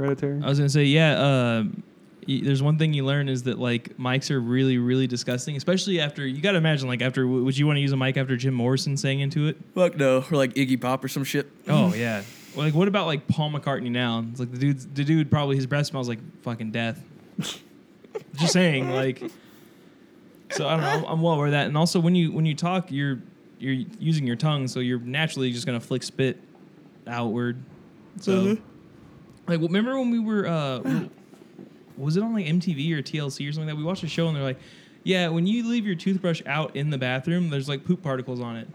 Hereditary. I was gonna say, yeah. Uh, y- there's one thing you learn is that like mics are really, really disgusting, especially after you got to imagine like after would you want to use a mic after Jim Morrison sang into it? Fuck no. Or like Iggy Pop or some shit. Oh yeah. Well, like what about like Paul McCartney now? It's like the dude, the dude probably his breath smells like fucking death. Just saying, like. So I don't know. I'm, I'm well aware of that, and also when you when you talk, you're you're using your tongue, so you're naturally just gonna flick spit outward. So, like, remember when we were uh, was it on like MTV or TLC or something like that? We watched a show and they're like, yeah, when you leave your toothbrush out in the bathroom, there's like poop particles on it.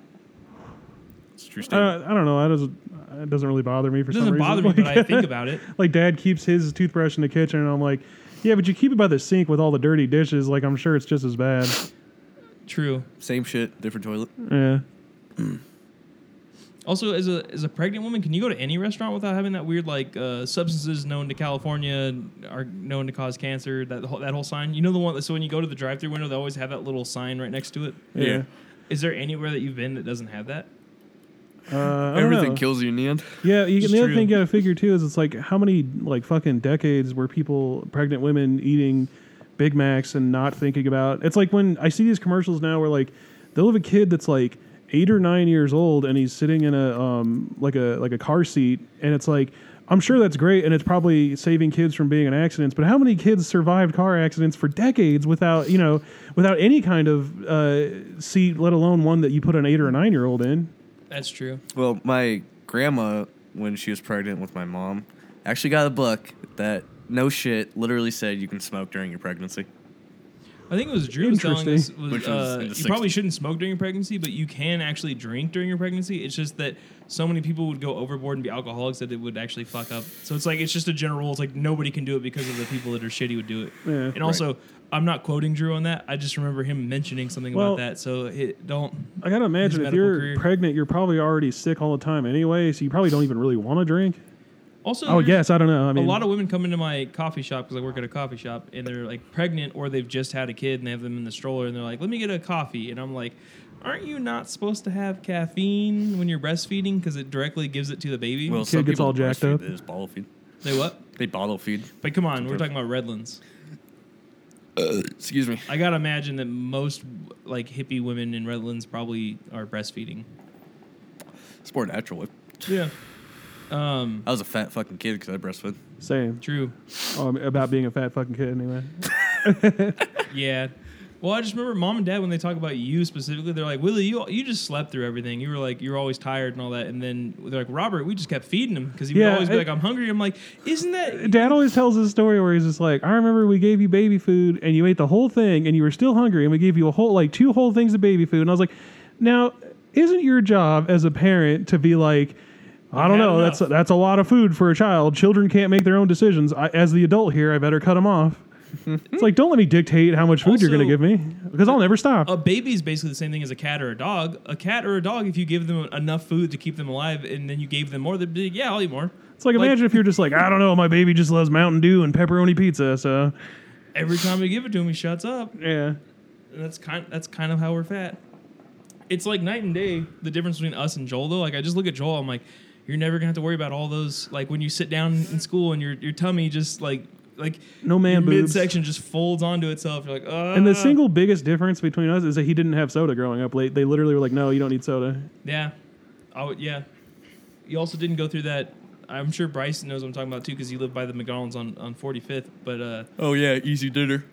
It's a true I statement. don't, I don't know. That doesn't. It doesn't really bother me for It some doesn't reason. bother me, Like, but I think about it. like dad keeps his toothbrush in the kitchen, and I'm like, yeah, but you keep it by the sink with all the dirty dishes. Like I'm sure it's just as bad. True. Same shit, different toilet. Yeah. Also, as a as a pregnant woman, can you go to any restaurant without having that weird like uh, substances known to California are known to cause cancer? That whole, that whole sign. You know the one. So when you go to the drive-through window, they always have that little sign right next to it. Yeah. Yeah. Is there anywhere that you've been that doesn't have that? Uh, Everything know. kills you in the end. Yeah, you, It's the other thing you gotta figure too is it's like how many like fucking decades were people, pregnant women, eating Big Macs and not thinking about? It's like when I see these commercials now where like they'll have a kid that's like eight or nine years old and he's sitting in a um like a like a car seat and it's like I'm sure that's great and it's probably saving kids from being in accidents, but how many kids survived car accidents for decades without you know without any kind of uh, seat, let alone one that you put an eight or a nine year old in? That's true. Well, my grandma, when she was pregnant with my mom, actually got a book that no shit literally said you can smoke during your pregnancy. I think it was Drew was telling us was, Which was uh, in the you probably shouldn't smoke during your pregnancy, but you can actually drink during your pregnancy. It's just that so many people would go overboard and be alcoholics that it would actually fuck up. So it's like it's just a general rule. It's like nobody can do it because of the people that are shitty would do it. Yeah. and also, I'm not quoting Drew on that. I just remember him mentioning something Well- about that. So it, don't. I gotta imagine if medical you're career. pregnant, you're probably already sick all the time anyway, so you probably don't even really want to drink. Also, Oh, yes, I don't know. I mean, a lot of women come into my coffee shop because I work at a coffee shop, and they're like pregnant or they've just had a kid and they have them in the stroller, and they're like, "Let me get a coffee," and I'm like, "Aren't you not supposed to have caffeine when you're breastfeeding because it directly gives it to the baby?" Well, Kid gets all jacked up. They just bottle feed. Say what? They bottle feed. But come on, we're talking about Redlands. Uh, excuse me. I gotta imagine that most like hippie women in Redlands probably are breastfeeding. It's more natural. Yeah. Um. I was a fat fucking kid because I breastfed. same True. um, about being a fat fucking kid anyway. Yeah. Well, I just remember mom and dad when they talk about you specifically, they're like, Willie, you you just slept through everything. You were like, you were always tired and all that. And then they're like, Robert, we just kept feeding him because he would Yeah, always be it- like, I'm hungry. I'm like, isn't that? Dad always tells this story where he's just like, I remember we gave you baby food and you ate the whole thing and you were still hungry and we gave you a whole like two whole things of baby food and I was like, now isn't your job as a parent to be like, I don't know, enough." that's that's a lot of food for a child. Children can't make their own decisions. I, as the adult here, I better cut them off. it's like, don't let me dictate how much food you're going to give me because I'll never stop. A baby is basically the same thing as a cat or a dog. A cat or a dog, if you give them enough food to keep them alive, and then you gave them more, they'd be like, yeah, I'll eat more. It's like, Like- imagine if you're just like, I don't know, my baby just loves Mountain Dew and pepperoni pizza. So Every time we give it to him, he shuts up. yeah, And that's kind that's kind of how we're fat. It's like night and day the difference between us and Joel though. Like I just look at Joel, I'm like, you're never gonna have to worry about all those like when you sit down in school and your your tummy just like like no man your boobs. midsection just folds onto itself. You're like, uh And the single biggest difference between us is that he didn't have soda growing up. Late, they literally were like, "No, you don't need soda." Yeah. I would yeah. You also didn't go through that I'm sure Bryson knows what I'm talking about too because he lived by the McDonald's on, on 45th. But uh, Oh yeah, easy dinner.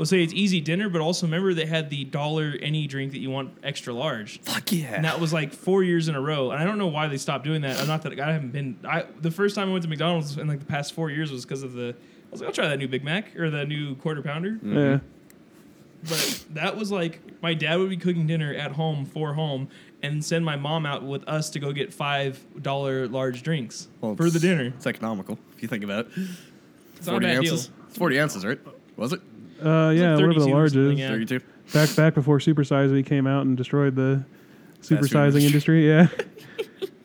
We'll say it's easy dinner, but also remember they had the dollar any drink that you want extra large. Fuck yeah. And that was like four years in a row. And I don't know why they stopped doing that. I'm not that I haven't been. I the first time I went to McDonald's in like the past four years was because of the. I was like, I'll try that new Big Mac or the new quarter pounder. Mm-hmm. Yeah, But that was like my dad would be cooking dinner at home for home and send my mom out with us to go get five dollar large drinks Well, for the dinner. It's economical if you think about it. It's not a Forty bad ounces. deal. It's Forty ounces, right? Was it? Uh, yeah, like whatever the 32 or large is. yeah. Thirty-two. Back back before Super Size Me came out and destroyed the food supersizing industry. industry. Yeah,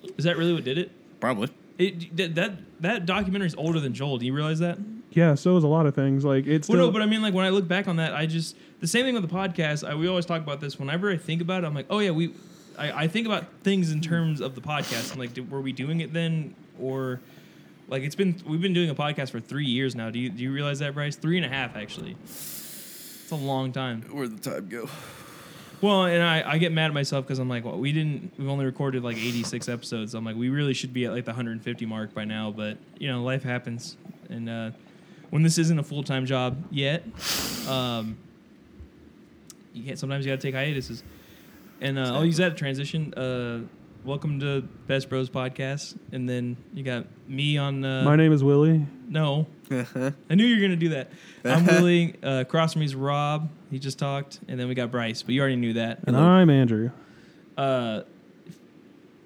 Is that really what did it? Probably. It that that, that documentary is older than Joel. Do you realize that? yeah. So is a lot of things. Like it's Well, no, but I mean, like when I look back on that, I just the same thing with the podcast. I, we always talk about this. Whenever I think about it, I'm like, oh yeah, we. I, I think about things in terms of the podcast. I'm like, did, were we doing it then, or Like it's been we've been doing a podcast for three years now. Do you do you realize that, Bryce? Three and a half actually. It's a long time. Where'd the time go? Well, and I, I get mad at myself because I'm like, well, we didn't. We've only recorded like 86 episodes. I'm like, we really should be at like the 150 mark by now. But you know, life happens, and uh, when this isn't a full time job yet, um, you can't. Sometimes you got to take hiatuses. And uh, I'll use that to transition. Uh, welcome to Best Bros podcast, and then you got me on. Uh, My name is Willie. no, I knew you were gonna do that. I'm Willie. Uh, across from me's Rob. He just talked, and then we got Bryce, but you already knew that. And I'm Andrew. Uh,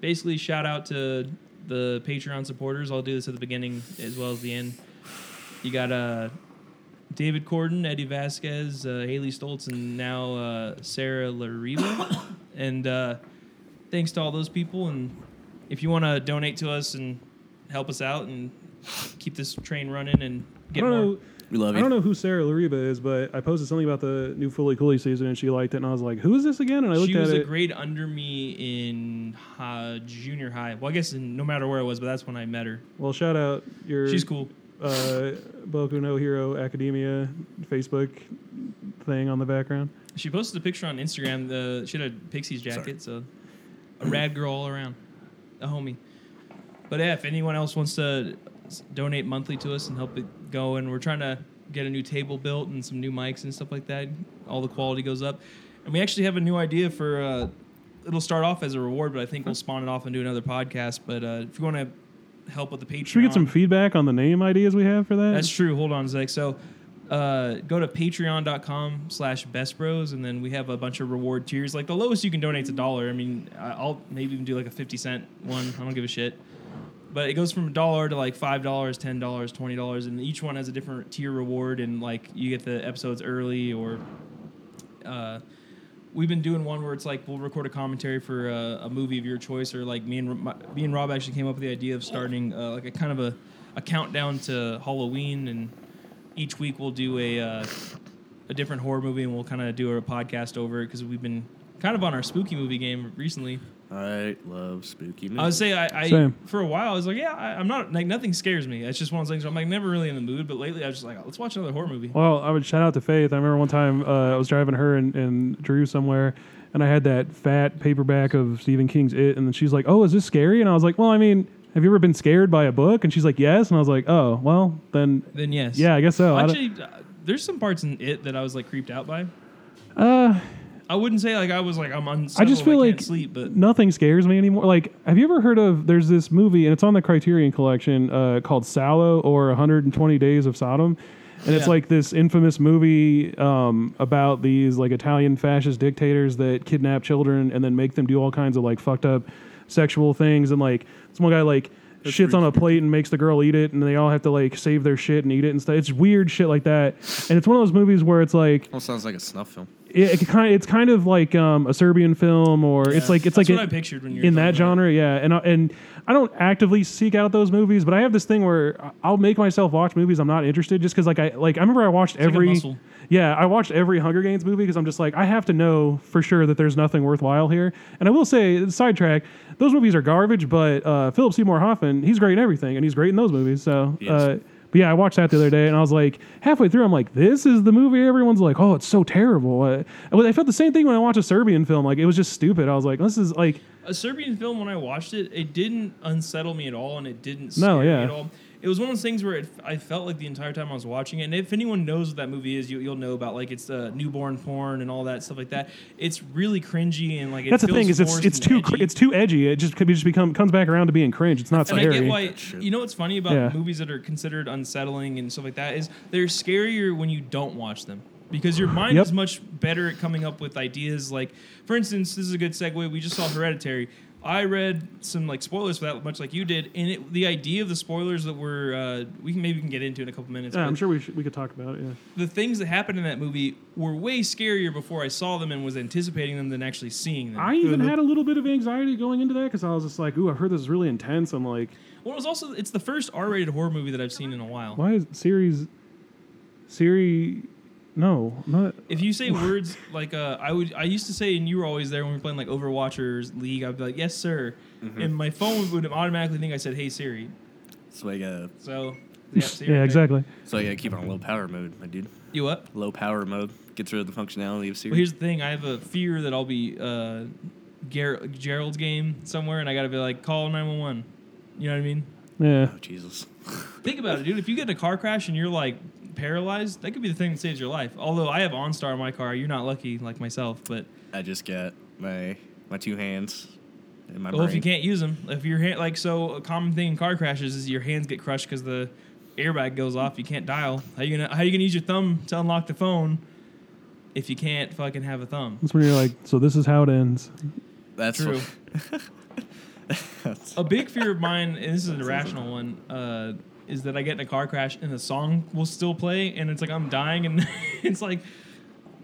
basically, shout out to the Patreon supporters. I'll do this at the beginning as well as the end. You got uh, David Corden, Eddie Vasquez, uh, Haley Stoltz, and now uh, Sarah Lariva. and uh, thanks to all those people. And if you want to donate to us and help us out and keep this train running and get don't more. know. We love I don't know who Sarah Lariba is, but I posted something about the new Fooly Cooly season, and she liked it, and I was like, "Who is this again?" And I looked at it. she was a grade under me in uh, junior high. Well, I guess in, no matter where it was, but that's when I met her. well, shout out your She's cool. uh, Boku no Hero Academia Facebook thing on the background. She posted a picture on Instagram. The she had a Pixies jacket, so a rad girl all around, a homie. But yeah, if anyone else wants to donate monthly to us and help it go, and we're trying to get a new table built and some new mics and stuff like that, all the quality goes up. And we actually have a new idea for. Uh, it'll start off as a reward, but I think we'll spawn it off and do another podcast. But uh, if you want to help with the Patreon, Should we get some feedback on the name ideas we have for that? that's true. Hold on sec. So uh, go to patreon.com slash bestbros and then we have a bunch of reward tiers. Like the lowest you can donate is a dollar. I mean, I'll maybe even do like a 50 cent one. I don't give a shit. But it goes from a dollar to like $5, $10, $20. And each one has a different tier reward. And like you get the episodes early or... Uh, we've been doing one where it's like we'll record a commentary for a, a movie of your choice, or like me and my, me and Rob actually came up with the idea of starting uh, like a kind of a, a countdown to Halloween, and each week we'll do a uh, a different horror movie, and we'll kind of do a podcast over it because we've been kind of on our spooky movie game recently. I love spooky movies. I would say I, I Same. for a while I was like, yeah, I, I'm not like nothing scares me. It's just one of those things. Where I'm like never really in the mood, but lately I was just like, let's watch another horror movie. Well, I would shout out to Faith. I remember one time uh, I was driving her and, and Drew somewhere, and I had that fat paperback of Stephen King's It, and then she's like, "Oh, is this scary?" And I was like, "Well, I mean, have you ever been scared by a book?" And she's like, "Yes." And I was like, "Oh, well, then Then yes, yeah, I guess so." I don't- Actually, uh, there's some parts in it that I was like creeped out by. uh, I wouldn't say like I was like I'm unsettled. I just feel like can't sleep, but nothing scares me anymore. Like, have you ever heard of? There's this movie, and it's on the Criterion Collection uh, called Salò or 120 Days of Sodom, and it's Yeah. like this infamous movie um, about these like Italian fascist dictators that kidnap children and then make them do all kinds of like fucked up sexual things, and like this one guy like. That's shits on a plate and makes the girl eat it, and they all have to like save their shit and eat it and stuff. It's weird shit like that, and it's one of those movies where it's like Almost sounds like a snuff film. It, it kind of, it's kind of like um, a Serbian film, or it's like it's That's like what a- I pictured when you were in that talking about genre, yeah. And I, and I don't actively seek out those movies, but I have this thing where I- I'll make myself watch movies I'm not interested just because like I like I remember I watched like a every muscle. yeah I watched every Hunger Games movie because I'm just like I have to know for sure that there's nothing worthwhile here. And I will say sidetrack those movies are garbage, but uh, Philip Seymour Hoffman he's great in everything and he's great in those movies. So. Yes. Uh, but yeah, I watched that the other day, and I was like, halfway through, I'm like, this is the movie. Everyone's like, oh, it's so terrible. Uh, well, I felt the same thing when I watched a Serbian film. Like, it was just stupid. I was like, this is like, A Serbian film when I watched it, it didn't unsettle me at all, and it didn't No, yeah. me at all. It was one of those things where it, I felt like the entire time I was watching it. And if anyone knows what that movie is, you, you'll know about like it's uh, newborn porn and all that stuff like that. It's really cringy and like it that's the thing is it's it's too cr- edgy. it's too edgy. It just, it just become comes back around to being cringe. It's not and scary. I get why. You know what's funny about Yeah. movies that are considered unsettling and stuff like that is they're scarier when you don't watch them because your mind Yep. is much better at coming up with ideas. Like, for instance, this is a good segue. We just saw Hereditary. I read some like spoilers for that, much like you did, and it, the idea of the spoilers that were uh, we can maybe we can get into in a couple minutes. yeah, I'm sure we should, we could talk about it. Yeah. the things that happened in that movie were way scarier before I saw them and was anticipating them than actually seeing them. I even had a little bit of anxiety going into that because I was just like, ooh, I heard this is really intense. I'm like, well, it was also it's the first R-rated horror movie that I've seen in a while. why is series, Siri, no, not. If you say words like uh, I would, I used to say, and you were always there when we were playing like Overwatch or League. I'd be like, "Yes, sir," Mm-hmm. and my phone would automatically think I said, "Hey Siri." So I gotta, So yeah, see right Yeah, exactly. so I gotta keep on low power mode, my dude. You what? Low power mode gets rid of the functionality of Siri. Well, here's the thing. I have a fear that I'll be uh, Ger- Gerald's game somewhere, and I gotta be like, call nine one one. You know what I mean? Yeah. oh Jesus. Think about it, dude. If you get in a car crash and you're like paralyzed, that could be the thing that saves your life. Although I have OnStar in my car, you're not lucky like myself. But I just got my my two hands and my well, if you can't use them, if your hand like so, a common thing in car crashes is your hands get crushed because the airbag goes off. You can't dial. How you gonna How you gonna use your thumb to unlock the phone if you can't fucking have a thumb? That's when you're like, so this is how it ends. That's True. what- That's- a big fear of mine, and this is an irrational one, uh, is that I get in a car crash and the song will still play, and it's like I'm dying, and it's like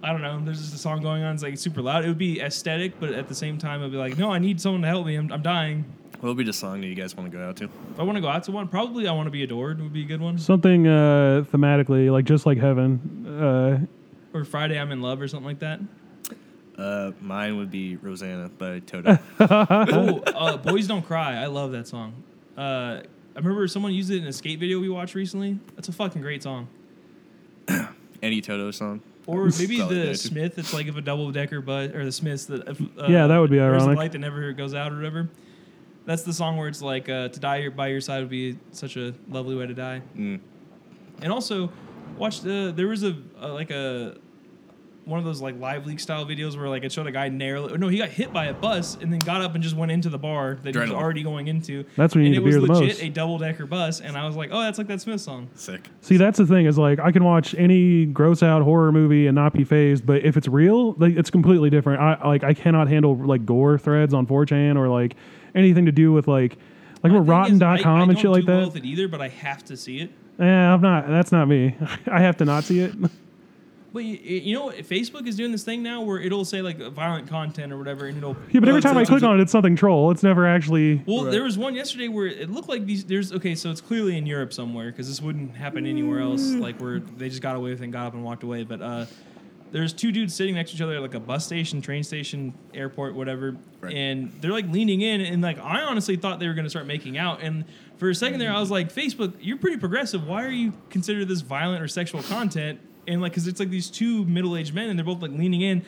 I don't know. There's just a song going on. It's like super loud. It would be aesthetic, but at the same time, I'd be like, no, I need someone to help me. I'm, I'm dying. what would be the song that you guys want to go out to? If I want to go out to one, probably I want to be adored would be a good one. Something uh, thematically, like just like heaven. Uh, Or Friday I'm in love or something like that. Uh, mine would be Rosanna by Toto. oh, uh, Boys Don't Cry. I love that song. Uh, I remember someone used it in a skate video we watched recently. That's a fucking great song. Any Toto song. Or maybe Probably the good. Smith. It's like if a double decker bus, or the Smiths that. If, uh, Yeah, that would be there's a ironic. light that never goes out or whatever. That's the song where it's like uh, to die by your side would be such a lovely way to die. Mm. And also, watch the there was a, a like a one of those like live leak style videos where like it showed a guy narrowly. No, he got hit by a bus and then got up and just went into the bar that he was Adrenaline. already going into. That's when you and need it to was the legit most. a double decker bus, and I was like, oh, that's like that Smith song. Sick. see, that's the thing is like I can watch any gross out horror movie and not be phased, but if it's real, like it's completely different. I like I cannot handle like gore threads on 4chan or like anything to do with like like My with thing is, I- rotten.com I and don't shit like do well that. with it either, but I have to see it. Yeah, I'm not. That's not me. I have to not see it. But you, you know what? Facebook is doing this thing now where it'll say like violent content or whatever, and it'll. Yeah, but every uh, time I click on it, it's something troll. It's never actually. Well, Right. there was one yesterday where it looked like these. There's okay, so it's clearly in Europe somewhere because this wouldn't happen anywhere else. Like where they just got away with it and got up and walked away. But uh, there's two dudes sitting next to each other at like a bus station, train station, airport, whatever, Right. and they're like leaning in, and like I honestly thought they were gonna start making out, and for a second there I was like, Facebook, you're pretty progressive. Why are you consider this violent or sexual content? And like, cause it's like these two middle-aged men, and they're both like leaning in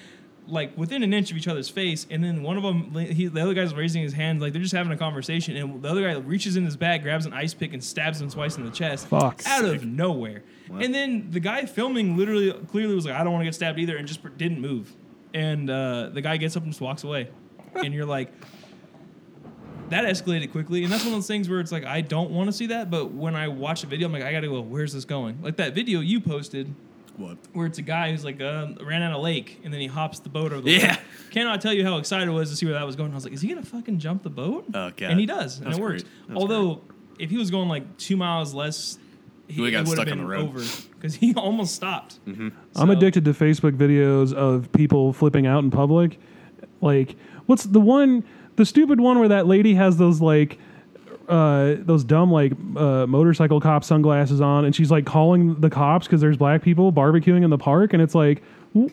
like within an inch of each other's face, and then one of them, he, the other guy's raising his hand, like they're just having a conversation, and the other guy reaches in his bag, grabs an ice pick, and stabs him twice in the chest, Fuck. out of nowhere. Wow. And then the guy filming literally, clearly was like, "I don't want to get stabbed either," and just pr- didn't move. And uh, the guy gets up and just walks away, and you're like. That escalated quickly, and that's one of those things where it's like I don't want to see that, but when I watch the video, I'm like, I gotta go. Where's this going? Like that video you posted, What? where it's a guy who's like uh, ran out of lake and then he hops the boat over the Yeah. lake. Cannot tell you how excited I was to see where that was going. I was like, is he gonna fucking jump the boat? Oh, God. And he does, and it works. great. Although if he was going like two miles less, he, would've it got stuck on been the road. over because he almost stopped. Mm-hmm. I'm addicted to Facebook videos of people flipping out in public. Like, what's the one, the stupid one where that lady has those like, uh, those dumb like uh, motorcycle cop sunglasses on, and she's like calling the cops because there's black people barbecuing in the park, and it's like,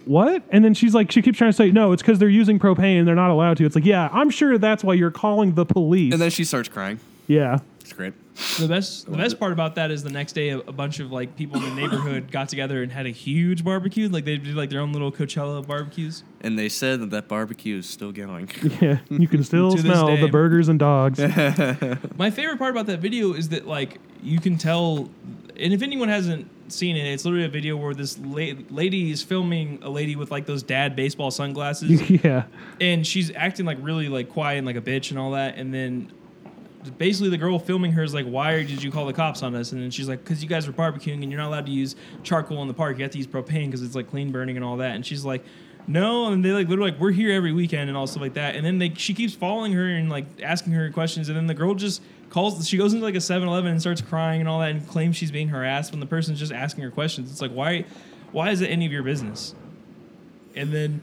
what? And then she's like, she keeps trying to say, no, it's because they're using propane, and they're not allowed to. It's like, yeah, I'm sure that's why you're calling the police. And then she starts crying. yeah, It's great. The best, the best part about that is the next day, a, a bunch of like people in the neighborhood got together and had a huge barbecue. Like they did like their own little Coachella barbecues. And they said that that barbecue is still going. yeah, you can still To this smell day. the burgers and dogs. My favorite part about that video is that like you can tell, and if anyone hasn't seen it, it's literally a video where this la- lady is filming a lady with like those dad baseball sunglasses, yeah, and she's acting like really like quiet and like a bitch and all that, and then. Basically, the girl filming her is like, "Why did you call the cops on us?" And then she's like, "Because you guys were barbecuing and you're not allowed to use charcoal in the park. You have to use propane because it's like clean burning and all that." And she's like, "No," and they like literally like, "We're here every weekend and all stuff like that." And then they she keeps following her and like asking her questions, and then the girl just calls. She goes into like a 7-Eleven and starts crying and all that, and claims she's being harassed when the person's just asking her questions. It's like, why, why is it any of your business? And then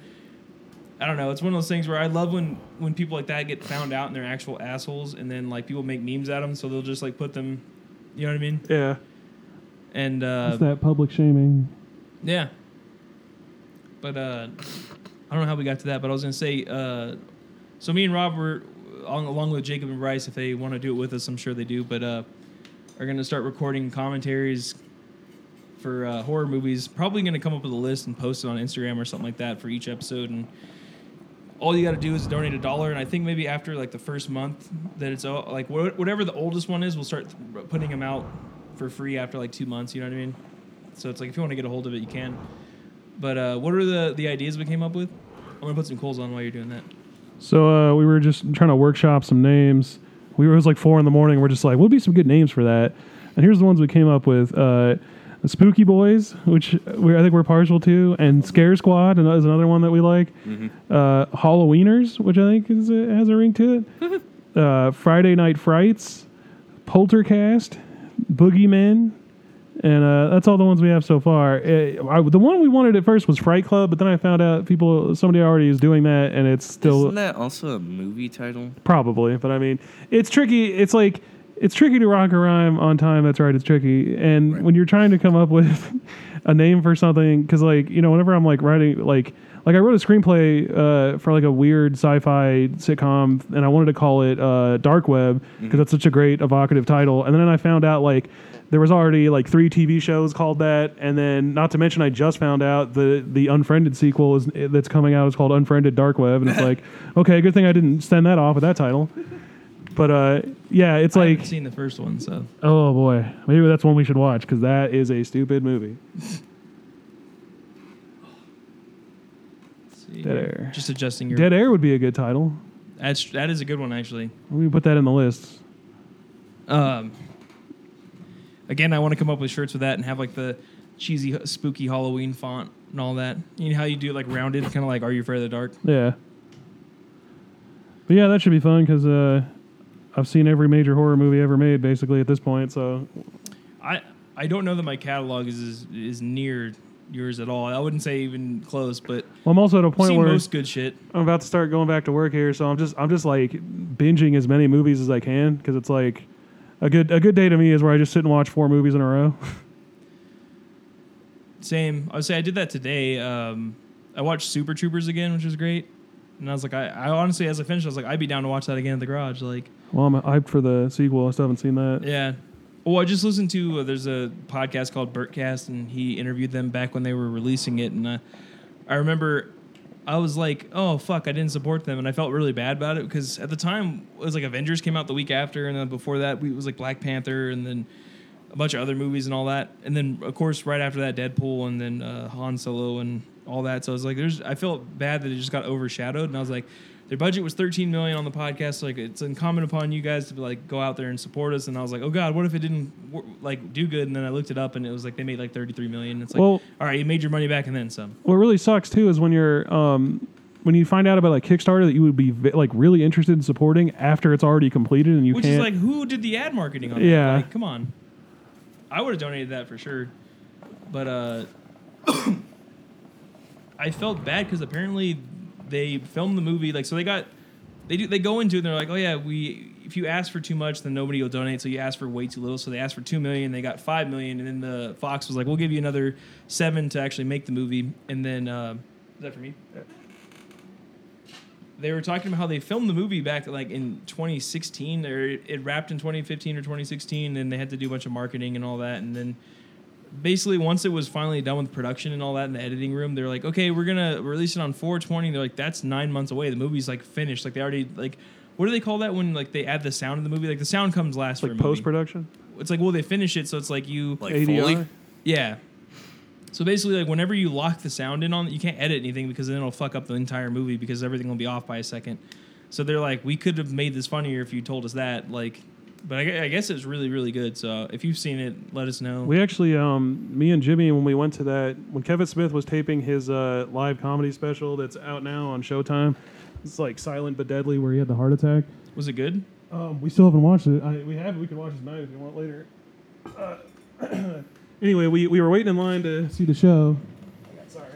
I don't know. It's one of those things where I love when when people like that get found out and they're actual assholes, and then like people make memes at them, so they'll just like put them. You know what I mean? yeah. And uh, It's that public shaming. yeah. But uh, I don't know how we got to that, but I was gonna say. Uh, so me and Rob were along, along with Jacob and Bryce. If they want to do it with us, I'm sure they do. But uh, are gonna start recording commentaries for uh, horror movies. Probably gonna come up with a list and post it on Instagram or something like that for each episode. And all you got to do is donate a dollar. And I think maybe after like the first month that it's all, like wha- whatever the oldest one is, we'll start putting them out for free after like two months. You know what I mean? So it's like if you want to get a hold of it, you can. But uh, what are the the ideas we came up with? I'm gonna put some coals on while you're doing that. So uh, we were just trying to workshop some names. We were it was like four in the morning. We're just like, what'd be some good names for that? And here's the ones we came up with: uh, Spooky Boys, which we, I think we're partial to, and Scare Squad, and that is another one that we like. Uh, Halloweeners, which I think is has a ring to it. uh, Friday Night Frights, Poltercast, Boogeyman, And uh, that's all the ones we have so far. Uh, I, the one we wanted at first was Fright Club, but then I found out people, somebody already is doing that, and it's still Isn't that also a movie title? Probably, but I mean, it's tricky. It's like it's tricky to rock a rhyme on time. That's right, it's tricky. And Right. when you're trying to come up with a name for something, because like you know, whenever I'm like writing, like like I wrote a screenplay uh, for like a weird sci-fi sitcom, and I wanted to call it uh, Dark Web because that's such a great evocative title. And then I found out like there was already like three TV shows called that, and then not to mention I just found out the the Unfriended sequel is that's coming out is called Unfriended Dark Web, and it's like okay, good thing I didn't send that off with that title. But uh, yeah, it's like. I like haven't seen the first one, so oh boy, maybe that's one we should watch because that is a stupid movie. let's see Dead here. Air. Just adjusting your. Dead Air would be a good title. That's that is a good one actually. We can put that in the list. Um, again, I want to come up with shirts with that and have like the cheesy, spooky Halloween font and all that. You know how you do it like rounded, kind of like Are You Afraid of the Dark? Yeah. But yeah, that should be fun because uh, I've seen every major horror movie ever made basically at this point. So I I don't know that my catalog is is, is near yours at all. I wouldn't say even close, but well, I'm also at a point where most good shit. I'm about to start going back to work here, so I'm just I'm just like binging as many movies as I can because it's like a good a good day to me is where I just sit and watch four movies in a row. Same. I would say I did that today. Um, I watched Super Troopers again, which was great. And I was like, I, I honestly, as I finished, I was like, I'd be down to watch that again at the garage. Like, well, I'm hyped for the sequel. I still haven't seen that. Yeah. Well, I just listened to uh, there's a podcast called Bertcast, and he interviewed them back when they were releasing it, and uh, I remember I was like, oh fuck, I didn't support them, and I felt really bad about it because at the time it was like Avengers came out the week after, and then before that we, it was like Black Panther, and then a bunch of other movies and all that, and then of course right after that Deadpool, and then uh, Han Solo and all that. So I was like, there's I felt bad that it just got overshadowed, and I was like. Their budget was 13 million on the podcast. So like it's incumbent upon you guys to like go out there and support us. And I was like, oh god, what if it didn't like do good? And then I looked it up, and it was like they made like 33 million. It's like, Well- all right, you made your money back and then some. What really sucks too is when you're um, when you find out about like Kickstarter that you would be like really interested in supporting after it's already completed and you Which can't. is like, who did the ad marketing on that? Yeah. Like, come on. I would have donated that for sure. But uh I felt bad because apparently they filmed the movie like so they got they do they go into it and they're like, oh yeah, we if you ask for too much, then nobody will donate. So you ask for way too little. So they asked for two million, they got five million, and then the Fox was like, we'll give you another seven to actually make the movie. And then uh, is that for me? They were talking about how they filmed the movie back like in 2016, or it it wrapped in 2015 or 2016, and they had to do a bunch of marketing and all that. And then basically, once it was finally done with production and all that in the editing room, they're like, okay, we're gonna release it on 420. They're like, that's nine months away. The movie's like finished. Like they already like, what do they call that when like they add the sound in the movie? Like the sound comes last for a like post production. It's like, well, they finish it, so it's like you Like ADR? Foley? yeah. So basically, like whenever you lock the sound in on, it, you can't edit anything because then it'll fuck up the entire movie because everything will be off by a second. So they're like, we could have made this funnier if you told us that. Like, but I, I guess it's really, really good. So if you've seen it, let us know. We actually, um, me and Jimmy, when we went to that, when Kevin Smith was taping his uh, live comedy special that's out now on Showtime, it's like Silent but Deadly, where he had the heart attack. Was it good? Um, we still haven't watched it. I, we have. We can watch it tonight if you want later. Uh, anyway, we, we were waiting in line to see the show. Sorry.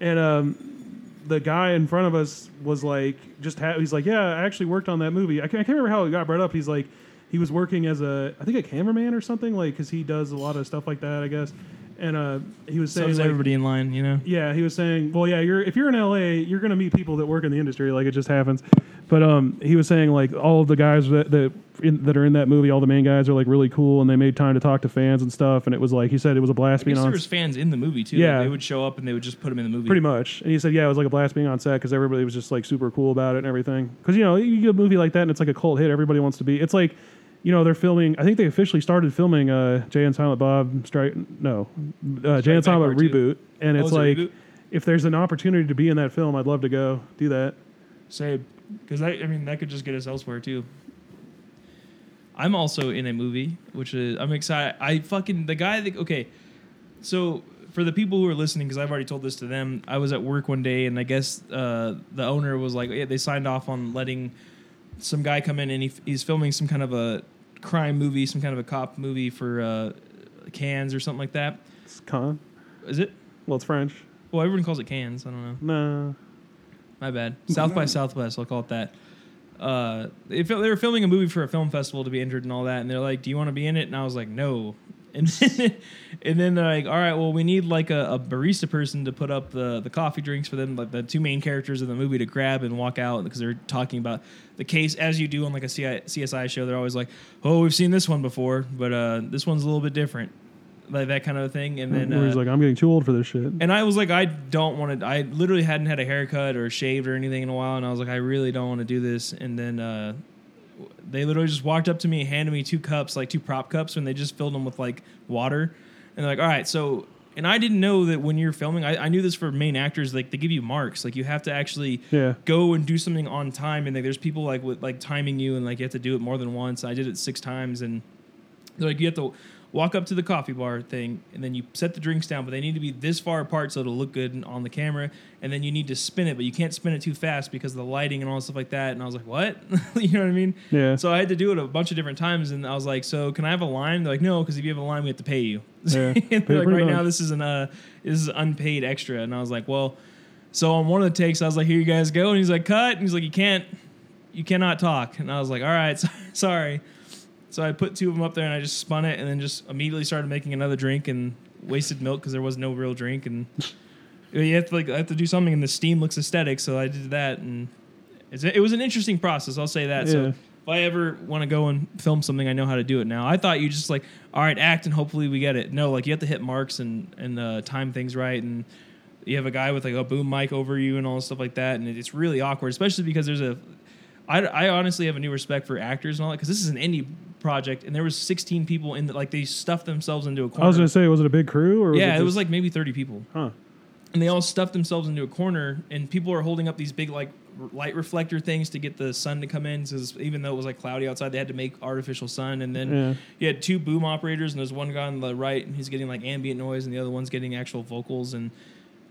And um, the guy in front of us was like, just ha- he's like, yeah, I actually worked on that movie. I can't, I can't remember how it got brought up. He's like, he was working as a, I think a cameraman or something, like, because he does a lot of stuff like that, I guess. And uh, he was So saying, is like, everybody in line? You know. yeah, he was saying, well, yeah, you're if you're in LA, you're gonna meet people that work in the industry, like it just happens. But um, he was saying like all of the guys that that, in, that are in that movie, all the main guys are like really cool, and they made time to talk to fans and stuff. And it was like he said it was a blast I being guess on there was fans in the movie too. Like, Yeah. they would show up and they would just put them in the movie. Pretty much. And he said, yeah, it was like a blast being on set because everybody was just like super cool about it and everything. Because, you know, you get a movie like that and it's like a cult hit. Everybody wants to be. It's like, you know, they're filming. I think they officially started filming uh, Jay and Silent Bob Strike. No, uh, Jay and Silent Two. reboot. And Oh, it's a like, if there's an opportunity to be in that film, I'd love to go do that. Say, because I mean that could just get us elsewhere too. I'm also in a movie, which is I'm excited. I fucking the guy that okay, so for the people who are listening, because I've already told this to them, I was at work one day and I guess uh, the owner was like, yeah, they signed off on letting some guy come in and he, he's filming some kind of a crime movie, some kind of a cop movie for uh, Cannes or something like that. It's con. Is it? Well, it's French. Well, everyone calls it Cannes. I don't know. Nah. My bad. South by Southwest, I'll call it that. Uh, they, they were filming a movie for a film festival to be entered and all that, and they're like, "Do you want to be in it?" And I was like, "No." And then, and then they're like, "All right, well, we need like a, a barista person to put up the the coffee drinks for them, like the two main characters of the movie to grab and walk out because they're talking about the case as you do on like a CI, CSI show. They're always like, "Oh, we've seen this one before, but uh, this one's a little bit different." Like that kind of a thing, and then Where he's uh, like, I'm getting too old for this shit. and I was like, I don't want to. I literally hadn't had a haircut or shaved or anything in a while, and I was like, I really don't want to do this. And then uh, they literally just walked up to me, and handed me two cups, like two prop cups, and they just filled them with like water, and they're like, all right, so. And I didn't know that when you're filming, I, I knew this for main actors, like they give you marks, like you have to actually Yeah. go and do something on time, and like, there's people like with like timing you, and like you have to do it more than once. I did it six times, and they're like you have to walk up to the coffee bar thing and then you set the drinks down but they need to be this far apart so it'll look good on the camera and then you need to spin it but you can't spin it too fast because of the lighting and all stuff like that and i was like what? You know what i mean? Yeah. so i had to do it a bunch of different times and i was like so can i have a line? They're like no because if you have a line we have to pay you. Yeah. and they're like right now this is an uh this is unpaid extra and i was like well so on one of the takes i was like here you guys go and he's like cut and he's like you can't you cannot talk and i was like all right sorry so I put two of them up there and I just spun it and then just immediately started making another drink and wasted milk because there was no real drink and you have to like I have to do something and the steam looks aesthetic so I did that and it's, it was an interesting process I'll say that. So if I ever want to go and film something I know how to do it now. I thought you just like all right act and hopefully we get it. No like you have to hit marks and and uh, time things right and you have a guy with like a boom mic over you and all stuff like that and it's really awkward especially because there's a I, I honestly have a new respect for actors and all that because this is an indie project and there was 16 people in the, like they stuffed themselves into a corner. I was gonna say, was it a big crew or? Was yeah, it, it was like maybe 30 people Huh. and they all stuffed themselves into a corner and people are holding up these big like light reflector things to get the sun to come in because even though it was like cloudy outside they had to make artificial sun and then Yeah. you had two boom operators and there's one guy on the right and he's getting like ambient noise and the other one's getting actual vocals and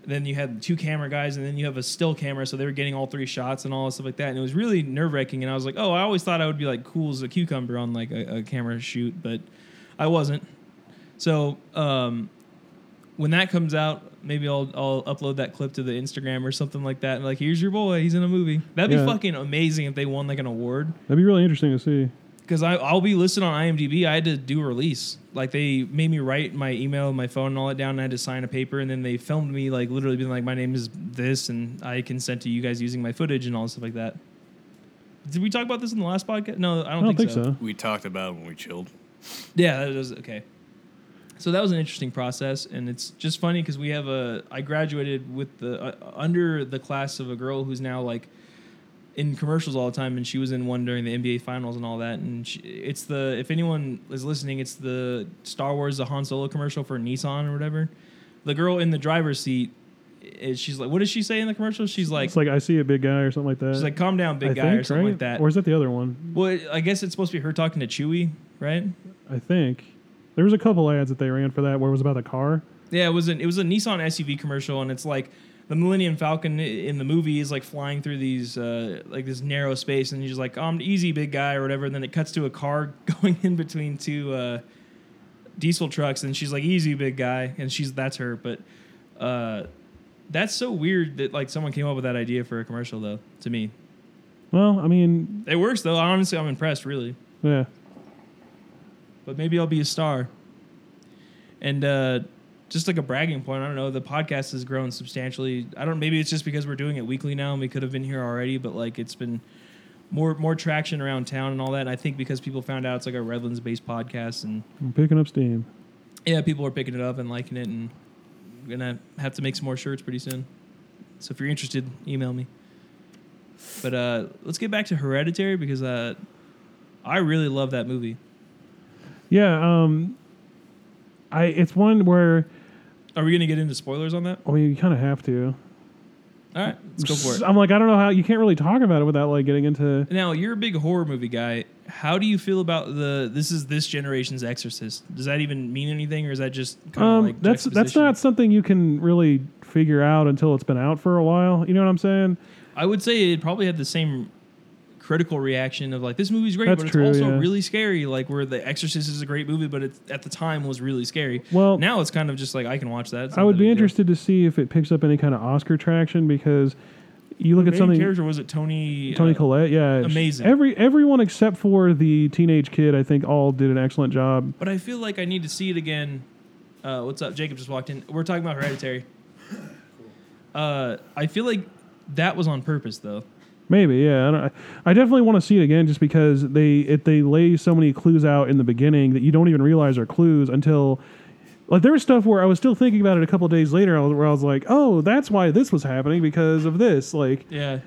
then you had two camera guys and then you have a still camera so they were getting all three shots and all that stuff like that and it was really nerve-wracking and i was like oh i always thought i would be like cool as a cucumber on like a, a camera shoot but i wasn't. So um, when that comes out maybe I'll, I'll upload that clip to the instagram or something like that and like here's your boy he's in a movie. That'd be fucking amazing if they won like an award. That'd be really interesting to see. Because I'll be listed on IMDb. I had to do a release. Like they made me write my email, my phone, and all that down. And I had to sign a paper, and then they filmed me like literally being like, "My name is this," and I consent to you guys using my footage and all stuff like that. Did we talk about this in the last podcast? No, I I don't, don't think so. We talked about it when we chilled. Yeah, that was okay. So that was an interesting process, and it's just funny because we have a. I graduated with the uh, under the class of a girl who's now like in commercials all the time, and she was in one during the NBA Finals and all that. And she, it's the if anyone is listening, it's the Star Wars the Han Solo commercial for Nissan or whatever. The girl in the driver's seat, is, she's like, what does she say in the commercial? She's like, it's like I see a big guy or something like that. she's like, calm down, big I guy, think, or something right? like that. Or is that the other one? well, I guess it's supposed to be her talking to Chewie, right? I think there was a couple ads that they ran for that where it was about the car. Yeah, it was an it was a Nissan SUV commercial, and it's like the Millennium Falcon in the movie is like flying through these uh, like this narrow space, and he's just like, "I'm easy, big guy," or whatever. And then it cuts to a car going in between two uh, diesel trucks, and she's like, "Easy, big guy," and she's that's her. But uh, that's so weird that like someone came up with that idea for a commercial, though. To me, Well, I mean, it works though. Honestly, I'm impressed, really. yeah. but maybe I'll be a star. And uh, just like a bragging point, I don't know. The podcast has grown substantially. I don't. Maybe it's just because we're doing it weekly now, and we could have been here already. But like, it's been more more traction around town and all that. And I think because people found out it's like a Redlands based podcast, and I'm picking up steam. yeah, people are picking it up and liking it, and we're gonna have to make some more shirts pretty soon. So if you're interested, email me. But uh, let's get back to Hereditary because uh, I really love that movie. Yeah, um, I it's one where Are we gonna get into spoilers on that? I mean you kind of have to. All right, let's go for it. I'm like I don't know how you can't really talk about it without like getting into. Now you're a big horror movie guy. How do you feel about the this is this generation's Exorcist? Does that even mean anything, or is that just kind of Um, like that's that's juxtaposition? not something you can really figure out until it's been out for a while. You know what I'm saying? I would say it probably had the same critical reaction of like this movie's great, That's but it's true, also yeah. really scary. Like where The Exorcist is a great movie, but it at the time was really scary. Well, Now it's kind of just like I can watch that. It's I would be big deal. interested to see if it picks up any kind of Oscar traction because you look The at something. character was it Toni? Toni uh, Collette, yeah, amazing. Every everyone except for the teenage kid, I think, all did an excellent job. But I feel like I need to see it again. Uh, what's up? Jacob just walked in. We're talking about Hereditary. Uh, I feel like that was on purpose, though. Maybe, yeah. I, don't, I definitely want to see it again, just because they it, they lay so many clues out in the beginning that you don't even realize are clues until. Like there was stuff where I was still thinking about it a couple days later, where I was like, "Oh, that's why this was happening because of this." Like, Yeah.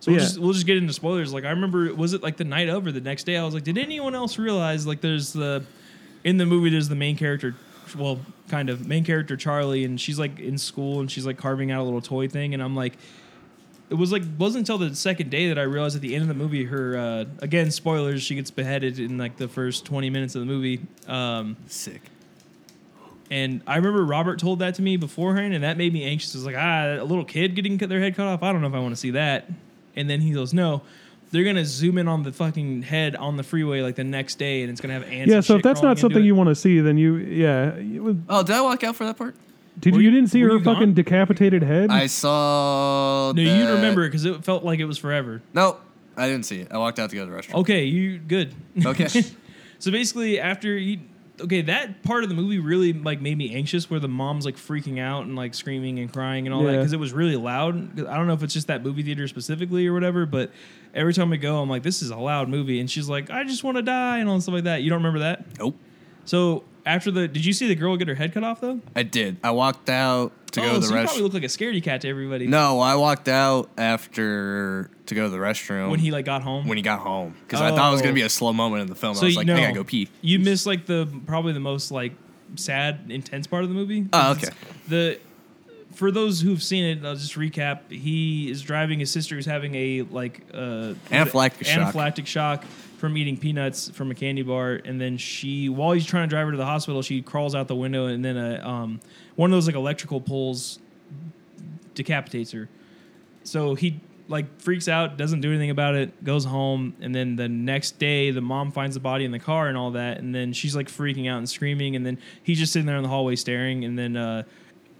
So we'll, Yeah. just, we'll just get into spoilers. Like I remember, was it like the night of or the next day? I was like, did anyone else realize like there's the in the movie there's the main character, well, kind of main character Charlie, and she's like in school and she's like carving out a little toy thing, and I'm like. It was like wasn't until the second day that I realized at the end of the movie her uh, again spoilers she gets beheaded in like the first twenty minutes of the movie um, Sick. and I remember Robert told that to me beforehand, and that made me anxious. It was like, ah, a little kid getting their head cut off. I don't know if I want to see that. And then he goes, no, they're gonna zoom in on the fucking head on the freeway like the next day, and it's gonna have ants. yeah. and So shit if that's not something into you want to see, then you, yeah. you would- Oh, did I walk out for that part? Did you, you- didn't see her you fucking gone? decapitated head? I saw. no, you that- remember because it felt like it was forever. No, I didn't see it. I walked out to go to the restroom. Okay, you good. Okay. so basically, after he, okay, that part of the movie really like made me anxious, where the mom's like freaking out and like screaming and crying and all that Yeah. because it was really loud. I don't know if it's just that movie theater specifically or whatever, but every time I go, I'm like, this is a loud movie, and she's like, I just want to die and all stuff like that. You don't remember that? Nope. So after the, did you see the girl get her head cut off though? I did. I walked out to oh, go to the so you probably look like a scaredy cat to everybody. No, I walked out after to go to the restroom when he like got home. when he got home because I thought it was gonna Oh. be a slow moment in the film. so I was like, know, I gotta go pee. You missed like the probably the most like sad, intense part of the movie. Oh, okay. The for those who've seen it, I'll just recap. He is driving his sister who's having a like uh, Anaphylactic shock. anaphylactic shock from eating peanuts from a candy bar, and then she, while he's trying to drive her to the hospital, she crawls out the window, and then a um, one of those like electrical poles decapitates her. So he like freaks out, doesn't do anything about it, goes home, and then the next day the mom finds the body in the car and all that, and then she's like freaking out and screaming, and then he's just sitting there in the hallway staring, and then uh,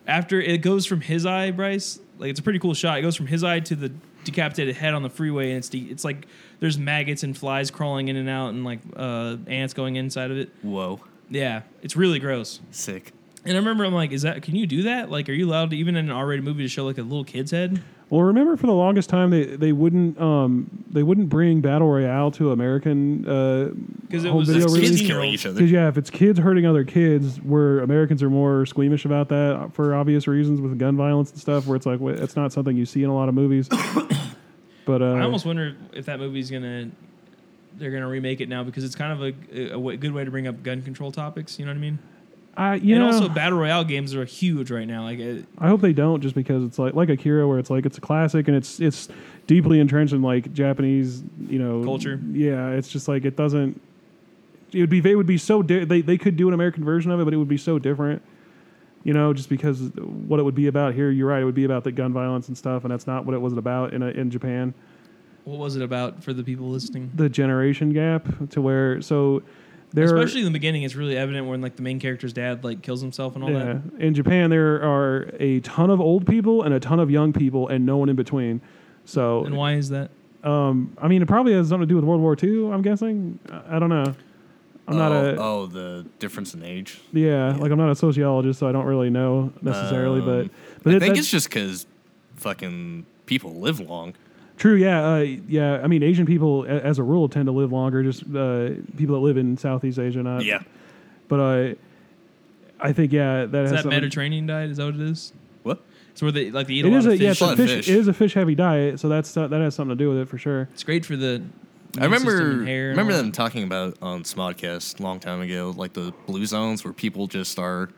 after it goes from his eye, Bryce, like it's a pretty cool shot. It goes from his eye to the decapitated head on the freeway, and it's de- it's like there's maggots and flies crawling in and out, and like uh, ants going inside of it. Whoa, Yeah, it's really gross. sick. And I remember I'm like, is that can you do that? Like, are you allowed to even in an R-rated movie to show like a little kid's head? Well, remember for the longest time they, they wouldn't um they wouldn't bring battle royale to American uh 'Cause it home was video a Kids release. killing each other. Because yeah, if it's kids hurting other kids, where Americans are more squeamish about that for obvious reasons with gun violence and stuff, where it's like it's not something you see in a lot of movies. But uh, I almost wonder if that movie's gonna they're gonna remake it now because it's kind of a, good way to bring up gun control topics. You know what I mean? I you and know also battle royale games are huge right now. Like, uh, I hope they don't, just because it's like like Akira, where it's like it's a classic and it's it's deeply entrenched in like Japanese, you know, Culture. Yeah, it's just like it doesn't. It would be it would be so di- they they could do an American version of it, but it would be so different. You know, just because what it would be about here, you're right, it would be about the gun violence and stuff, and that's not what it was about in a, in Japan. what was it about for the people listening? The generation gap to where so there are- Especially in the beginning, it's really evident when like the main character's dad like kills himself and all Yeah. that. In Japan, there are a ton of old people and a ton of young people, and no one in between. So, And why is that? um, I mean, it probably has something to do with World War II. I'm guessing. I don't know. I'm not oh, a oh the difference in age. yeah, like I'm not a sociologist, so I don't really know necessarily. but Um, but I it- think it's just because fucking people live long. True. Yeah. Uh, yeah. I mean, Asian people, a- as a rule, tend to live longer. Just uh, people that live in Southeast Asia, not. Yeah. But uh, I think yeah, that Is has that something- Mediterranean diet? Is that what it is? What? It's where they like they eat It a is lot a of yeah, fish. it's a Lot of fish. fish. It is a fish heavy diet, so that's that has something to do with it for sure. It's great for the. I remember and hair and remember them talking about on Smodcast a long time ago, like the blue zones where people just are,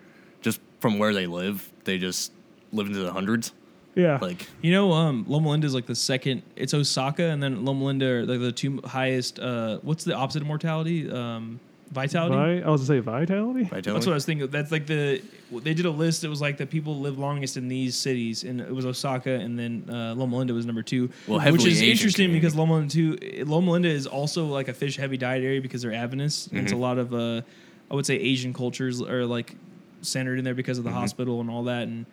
just from where they live, they just live into the hundreds. Yeah. Like, You know, um, Loma Linda is like the second. It's Osaka and then Loma Linda are like the two highest. Uh, what's the opposite of mortality? Um, vitality. Vi- I was gonna say vitality. vitality. That's what I was thinking. That's like the they did a list. It was like the people live longest in these cities, and it was Osaka, and then uh, Loma Linda was number two. Well, which is Asian interesting community. because Loma Linda two, Loma Linda is also like a fish heavy diet area because they're Adventists. and It's a Mhm. lot of uh, I would say Asian cultures are like centered in there because of the Mhm. hospital and all that, and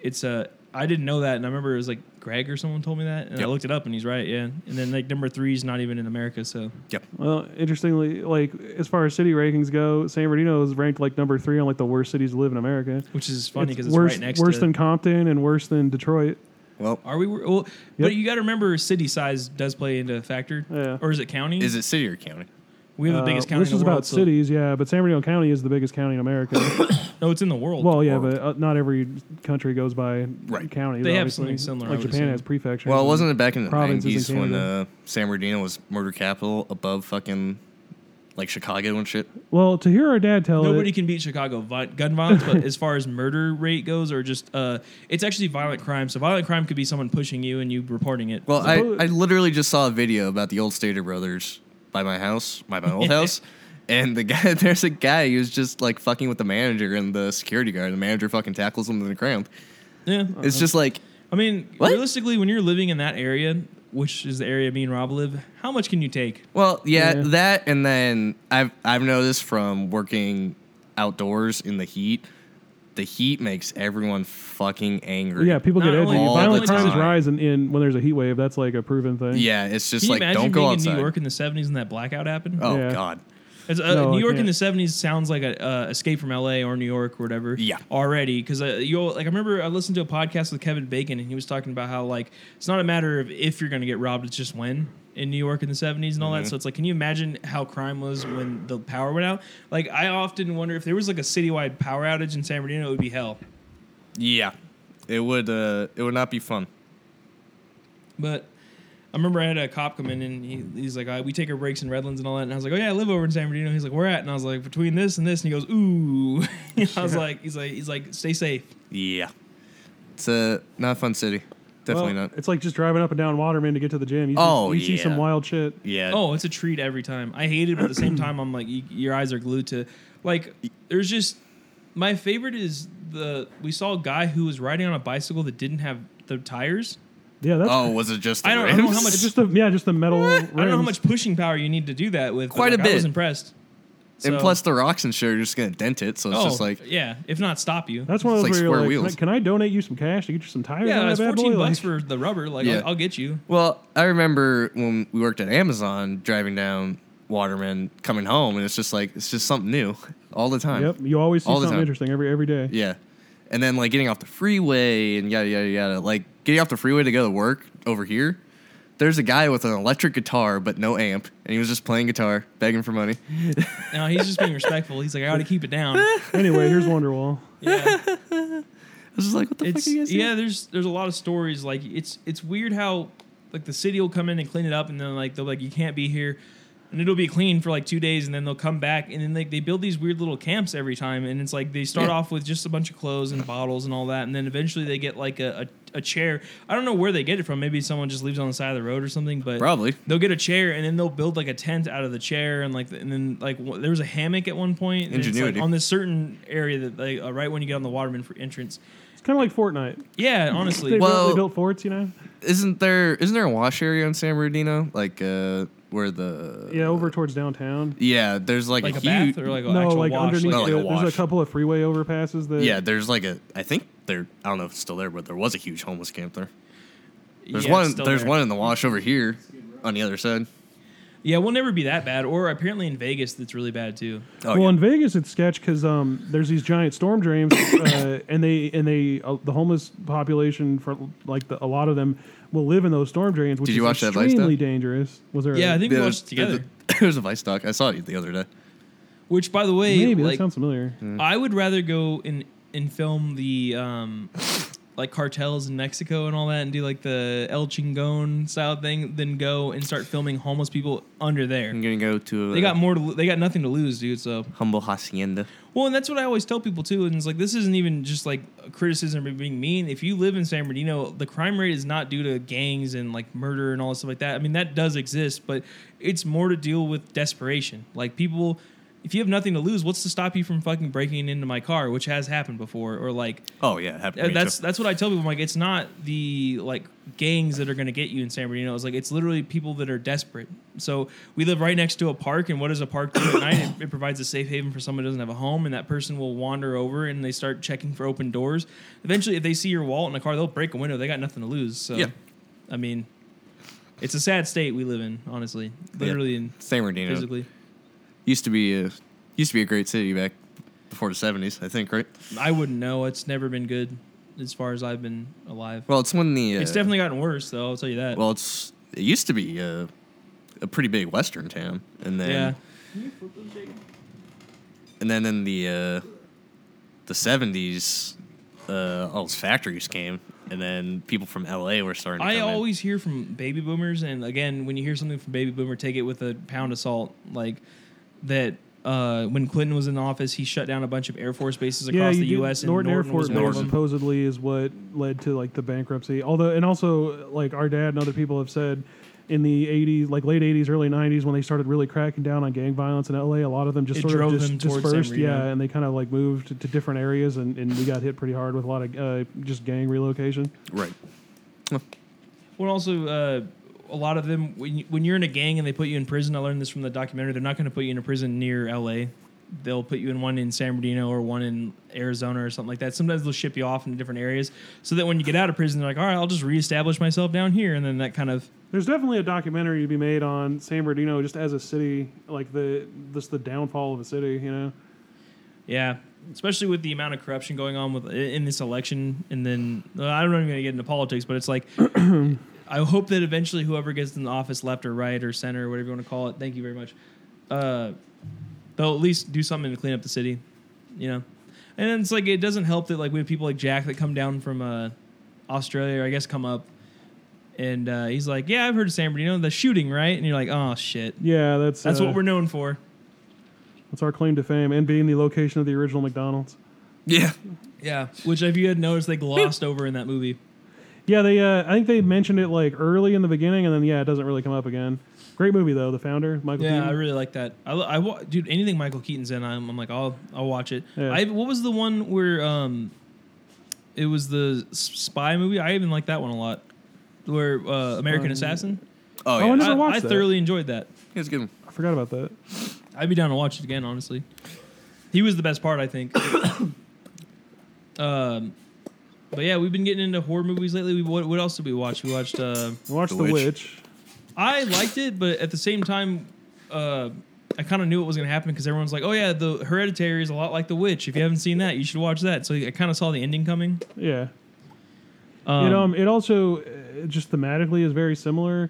it's uh I didn't know that, and I remember it was like Greg or someone told me that, and I looked it up, and he's right, yeah. And then like number three is not even in America, so yep. Well, interestingly, like as far as city rankings go, San Bernardino is ranked like number three on like the worst cities to live in America. which is funny because it's, worse, right next worse to than Compton and worse than Detroit. well, Are we? Well, Yep. but you got to remember, city size does play into a factor. Yeah. Or is it county? is it city or county? We have the Uh, biggest county This in is world. about so- cities, yeah, but San Bernardino County is the biggest county in America. No, it's in the world. well, yeah, World. but uh, not every country goes by Right. counties. They have obviously. something similar, I Like would Japan assume. has prefectures. Well, and- wasn't it back in the provinces in nineties when Canada. uh, San Bernardino was murder capital above fucking like Chicago and shit? Well, to hear our dad tell Nobody it, can beat Chicago vi- gun violence, but as far as murder rate goes, or just uh, it's actually violent crime. So violent crime could be someone pushing you and you reporting it. Well, I, Suppose- I literally just saw a video about the old Stater brothers by my house, by my old house. And the guy, there's a guy who's just like fucking with the manager and the security guard. The manager fucking tackles him to the ground. yeah, It's just like, I mean, What? realistically, when you're living in that area, which is the area me and Rob live, how much can you take? well, yeah, Yeah. that. And then I've I've noticed from working outdoors in the heat, the heat makes everyone fucking angry. yeah, people get Not edgy. only- Violent the crimes time. rise in, in when there's a heat wave. That's like a proven thing. yeah. It's just Can you like imagine don't go being outside. in New York in the '70s and that blackout happened? oh Yeah. God. As, uh, No, New York in can't. the '70s sounds like a uh, Escape from L.A. or New York or whatever. Yeah. already because uh, you like I remember I listened to a podcast with Kevin Bacon and he was talking about how like it's not a matter of if you're going to get robbed, it's just when in New York in the '70s and all that. Mhm. So it's like, can you imagine how crime was when the power went out? Like I often wonder if there was like a citywide power outage in San Bernardino, it would be hell. Yeah. It would uh it would not be fun. But I remember I had a cop come in and he, he's like, uh, "We take our breaks in Redlands and all that." And I was like, "Oh yeah, I live over in San Bernardino." He's like, "Where at?" And I was like, "Between this and this." And he goes, "Ooh." I was like, "He's like, he's like, stay safe." Yeah. It's a not a fun city. Definitely Well, not. It's like just driving up and down Waterman to get to the gym. You oh, see, Oh, you see some wild shit. Yeah. Oh, it's a treat every time. I hate it, but at the same time, I'm like, you, your eyes are glued to. Like, there's just my favorite is the we saw a guy who was riding on a bicycle that didn't have the tires. Yeah, that's Oh, was it just the I don't- I don't know how much- just the yeah, just the metal. I don't know how much pushing power you need to do that with. but, Quite a bit. I was bit. Impressed. and plus the rocks and shit are just gonna dent it, so it's oh, just like yeah, if not stop you. That's one of those like where square you're like, wheels. can I, can I donate you some cash to get you some tires? yeah, on it's 14 boy? bucks Like, for the rubber. Like, Yeah. I'll, I'll get you. Well, I remember when we worked at Amazon driving down Waterman coming home and it's just like it's just something new all the time. Yep, you always see All the something interesting every every day. Yeah. And then like getting off the freeway and yada yada yada. Like getting off the freeway to go to work over here. There's a guy with an electric guitar but no amp, and he was just playing guitar, begging for money. No, he's just being respectful. He's like, I got to keep it down. Anyway, here's Wonderwall. Yeah. I was just like, what the it's fuck are you guys doing? yeah there's there's a lot of stories like it's it's weird how like the city will come in and clean it up and then like they'll like you can't be here and it'll be clean for like two days and then they'll come back and then like they build these weird little camps every time and it's like they start Yeah. off with just a bunch of clothes and bottles and all that and then eventually they get like a, a, a chair i don't know where they get it from maybe someone just leaves it on the side of the road or something but Probably. they'll get a chair and then they'll build like a tent out of the chair and like and then like w- there was a hammock at one point and it's, like, Ingenuity. on this certain area that like uh, right when you get on the waterman for entrance It's kind of like Fortnite. yeah honestly They, Well- built, they built forts, you know. Isn't there isn't there a wash area in San Bernardino? Like uh where the Yeah, over towards downtown. Yeah, there's like, like a, a, huge bath or like an no, actual like wash? underneath. No, like the, a there's a couple of freeway overpasses that. Yeah, there's like a I think there I don't know if it's still there, but there was a huge homeless camp there. There's Yeah, one there's there. one in the wash over here on the other side. Yeah, we'll never be that bad. Or apparently in Vegas, that's really bad too. Oh, well, yeah. in Vegas, it's sketch because um, there's these giant storm drains, uh, and they and they uh, the homeless population for like the, a lot of them will live in those storm drains, which Did you is watch that Vice extremely doc? dangerous. Was there? Yeah, a, I think we Yeah, watched it together. There's a Vice doc. I saw it the other day. Which, by the way, maybe that sounds familiar. I would rather go and and film the um, like cartels in Mexico and all that, and do like the El Chingon style thing, than go and start filming homeless people under there. I'm gonna go to. They got more. To, they got nothing to lose, dude. So humble hacienda. Well, and that's what I always tell people too. And it's like this isn't even just like a criticism or being mean. If you live in San Bernardino, the crime rate is not due to gangs and like murder and all this stuff like that. I mean, that does exist, but it's more to deal with desperation. Like people, if you have nothing to lose, what's to stop you from fucking breaking into my car, which has happened before, or like Oh yeah, happened to uh, me that's too. that's what I tell people. I'm like, it's not the like gangs that are going to get you in San Bernardino. It's like it's literally people that are desperate. So we live right next to a park, and what does a park do at night? It, it provides a safe haven for someone who doesn't have a home, and that person will wander over and they start checking for open doors. Eventually, if they see your wallet in a car, they'll break a window. They got nothing to lose. So, Yeah. I mean, it's a sad state we live in, honestly, literally and San Bernardino physically. Used to be a used to be a great city back before the 70s. I think, right? I wouldn't know. It's never been good as far as I've been alive. Well, it's when the. Uh, it's definitely gotten worse, though. I'll tell you that. Well, it's it used to be a, a pretty big Western town, and then yeah. and then in the uh, the seventies, uh, all those factories came, and then people from LA were starting. to I come in. always hear from baby boomers, and again, when you hear something from baby boomer, take it with a pound of salt. Like that, uh, when Clinton was in office, he shut down a bunch of Air Force bases across you the do- U.S. and Norton, Norton, Air was Force one of Base them. supposedly is what led to like the bankruptcy. Although, and also like our dad and other people have said in the 80s, like late 80s, early 90s, when they started really cracking down on gang violence in LA, a lot of them just It sort drove of just them towards San dispersed. Yeah, and they kind of like moved to, to different areas, and, and we got hit pretty hard with a lot of uh, just gang relocation. right. Well, also, uh, a lot of them, when, you, when you're in a gang and they put you in prison, I learned this from the documentary, they're not going to put you in a prison near L.A. They'll put you in one in San Bernardino or one in Arizona or something like that. Sometimes they'll ship you off into different areas so that when you get out of prison, they're like, all right, I'll just reestablish myself down here. And then that kind of There's definitely a documentary to be made on San Bernardino just as a city, like the just the downfall of a city. You know, Yeah, especially with the amount of corruption going on with in this election, and then I don't know if I'm going to get into politics, but it's like I hope that eventually whoever gets in the office, left or right or center or whatever you want to call it, thank you very much. Uh, they'll at least do something to clean up the city, you know. And it's like it doesn't help that like we have people like Jack that come down from uh, Australia, or I guess come up. And uh, he's like, "Yeah, I've heard of San Bernardino, the shooting, right?" And you're like, "Oh shit, yeah, that's that's uh, what we're known for." that's our claim to fame, and being the location of the original McDonald's. Yeah. Yeah, which if you had noticed, they glossed over in that movie. Yeah, they. Uh, I think they mentioned it like early in the beginning, and then yeah, it doesn't really come up again. Great movie though. The founder, Michael. Yeah, Keaton. I really like that. I, I wa- dude, anything Michael Keaton's in, I'm, I'm like, I'll I'll watch it. Yeah. I what was the one where um, it was the spy movie. I even like that one a lot. Where uh, American Um, Assassin. Oh Oh, yeah. I never I, watched I that. thoroughly enjoyed that. It was good. I forgot about that. I'd be down to watch it again. Honestly, he was the best part. I think. um, but yeah, we've been getting into horror movies lately. We, what, what else did we watch? We watched. Uh, We watched The The, Witch. Witch. I liked it, but at the same time, uh, I kind of knew it was going to happen because everyone's like, "Oh yeah, the Hereditary is a lot like The Witch. If you haven't seen that, you should watch that." So I kind of saw the ending coming. Yeah. Um, it um it also uh, just thematically is very similar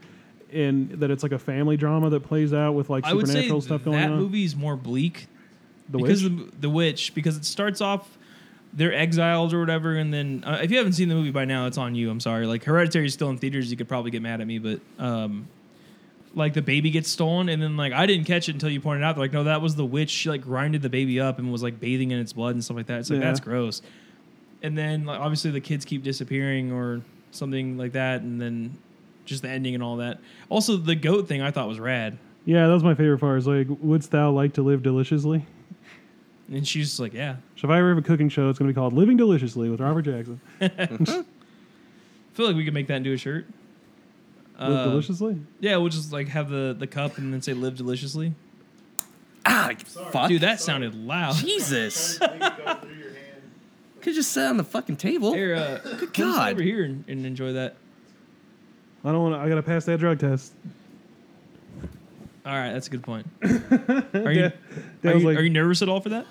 in that it's like a family drama that plays out with like I would say supernatural stuff going that on. movie is more bleak the because Witch. the, the Witch because it starts off they're exiled or whatever, and then uh, if you haven't seen the movie by now, it's on you. I'm sorry. Like Hereditary is still in theaters. You could probably get mad at me, but um, like the baby gets stolen, and then like I didn't catch it until you pointed out. They're like, no, that was the witch. She like grinded the baby up and was like bathing in its blood and stuff like that. It's like Yeah. that's gross. And then like obviously the kids keep disappearing or something like that, and then just the ending and all that. Also, the goat thing I thought was rad. yeah, that was my favorite part. Is like, wouldst thou like to live deliciously? And she's just like, yeah. So if I ever have a cooking show, it's going to be called Living Deliciously with Robert Jackson. I feel like we could make that into a shirt. Live Uh, deliciously. Yeah, we'll just like have the the cup and then say "Live deliciously." Ah, fuck. Dude, that sounded loud. Jesus. Could just sit on the fucking table. Here, uh, come sit God. over here and, and enjoy that. I don't want. to I got to pass that drug test. All right, that's a good point. Are you, Yeah. are, Dale's you like- are you nervous at all for that?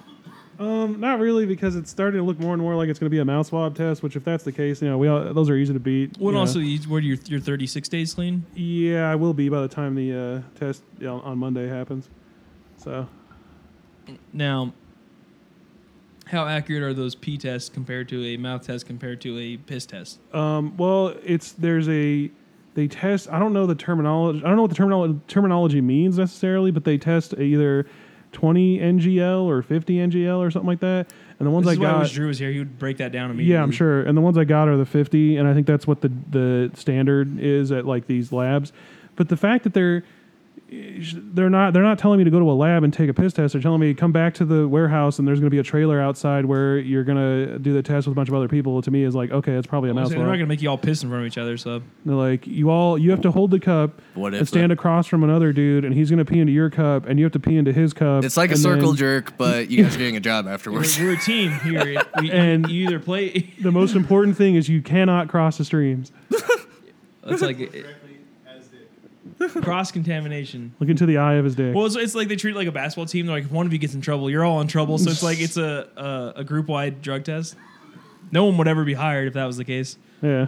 Um, not really, because it's starting to look more and more like it's going to be a mouth swab test. Which, if that's the case, you know, we all, those are easy to beat. What you know. also? You, what are your your 36 days clean? Yeah, I will be by the time the uh, test you know, on Monday happens. So, Now, how accurate are those P tests compared to a mouth test compared to a piss test? um, well, it's there's a they test. I don't know the terminology. I don't know what the terminolo- terminology means necessarily, but they test either 20 NGL or 50 NGL or something like that. And the ones This I I got, wish Drew was here. He would break that down immediately. yeah, I'm sure. And the ones I got are the 50, and I think that's what the the standard is at like these labs. But the fact that they're they're not they're not telling me to go to a lab and take a piss test. They're telling me come back to the warehouse and there's going to be a trailer outside where you're going to do the test with a bunch of other people. To me, is like okay, it's probably a Well, mouse they're not going to make you all piss in front of each other. So They're like you all you have to hold the cup What and stand the- across from another dude and he's going to pee into your cup and you have to pee into his cup. It's like a and circle then jerk, but you guys are getting a job we're, afterwards. we're a team here. We, And- you either play. The most important thing is you cannot cross the streams. It's like cross contamination. Look into the eye of his dick. Well, it's, it's like they treat it like a basketball team. They're like, if one of you gets in trouble, you're all in trouble. So it's like it's a a, a group wide drug test. No one would ever be hired if that was the case. yeah.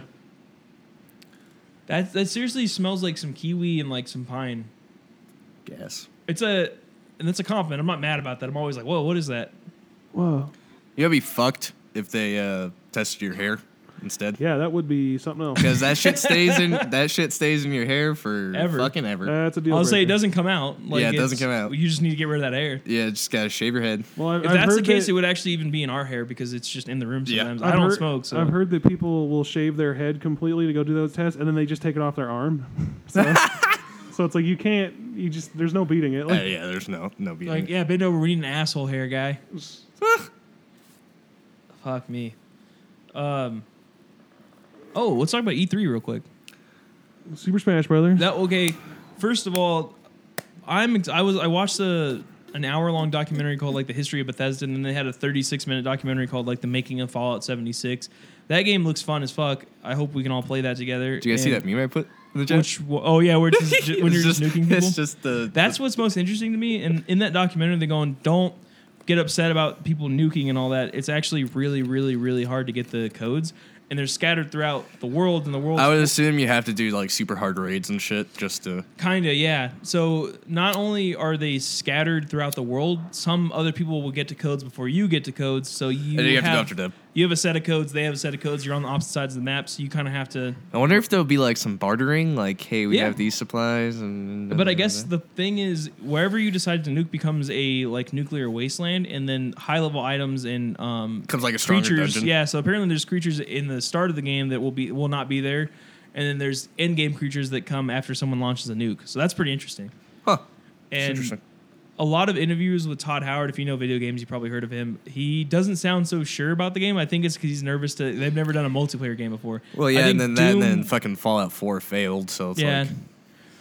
That that seriously smells like some kiwi and like some pine. Yes. It's a and that's a compliment. I'm not mad about that. I'm always like, whoa, what is that? Whoa. You gotta be fucked if they uh, tested your hair instead. Yeah, that would be something else. Because that shit stays in that shit stays in your hair for Ever. fucking ever. That's a deal. I'll say it doesn't come out. Like Yeah, it doesn't come out. You just need to get rid of that hair. yeah, just gotta shave your head. Well, I've, If I've that's the case, that- it would actually even be in our hair because it's just in the room sometimes. I've I don't heard- smoke, so I've heard that people will shave their head completely to go do those tests, and then they just take it off their arm. So, so it's like you can't. You just there's no beating it. Uh, Like, yeah, there's no no beating. like, yeah, bend over. We need an asshole hair guy. Fuck me. Um. Oh, let's talk about E3 real quick. Super Smash Brothers. That okay. First of all, I'm ex- I was I watched a an hour long documentary called like the history of Bethesda, and then they had a 36 minute documentary called like the making of Fallout 76. That game looks fun as fuck. I hope we can all play that together. Do you guys see And that meme I put in the chat? Which oh yeah, where it's just, when you're It's just, nuking people. It's just the That's what's most interesting to me. And in that documentary, they're going, don't get upset about people nuking and all that. It's actually really, really, really hard to get the codes. And they're scattered throughout the world, and the world I would assume you have to do like super hard raids and shit just to. Kinda, yeah. So not only are they scattered throughout the world, some other people will get to codes before you get to codes. So you, And you have to go after them. You have a set of codes. They have a set of codes. You're on the opposite sides of the map, so you kind of have to. I wonder if there'll be like some bartering, like, hey, we Yeah. have these supplies, and. But I guess the thing is, wherever you decide to nuke becomes a like nuclear wasteland, and then high level items and um, Becomes like a stronger creatures. dungeon. Yeah, so apparently there's creatures in the start of the game that will be will not be there, and then there's end game creatures that come after someone launches a nuke. So that's pretty interesting. Huh. It's And interesting. A lot of interviews with Todd Howard. If you know video games, you probably heard of him. He doesn't sound so sure about the game. I think it's because he's nervous to. They've never done a multiplayer game before. Well, yeah, and then that, and then fucking Fallout Four failed, so it's yeah. like.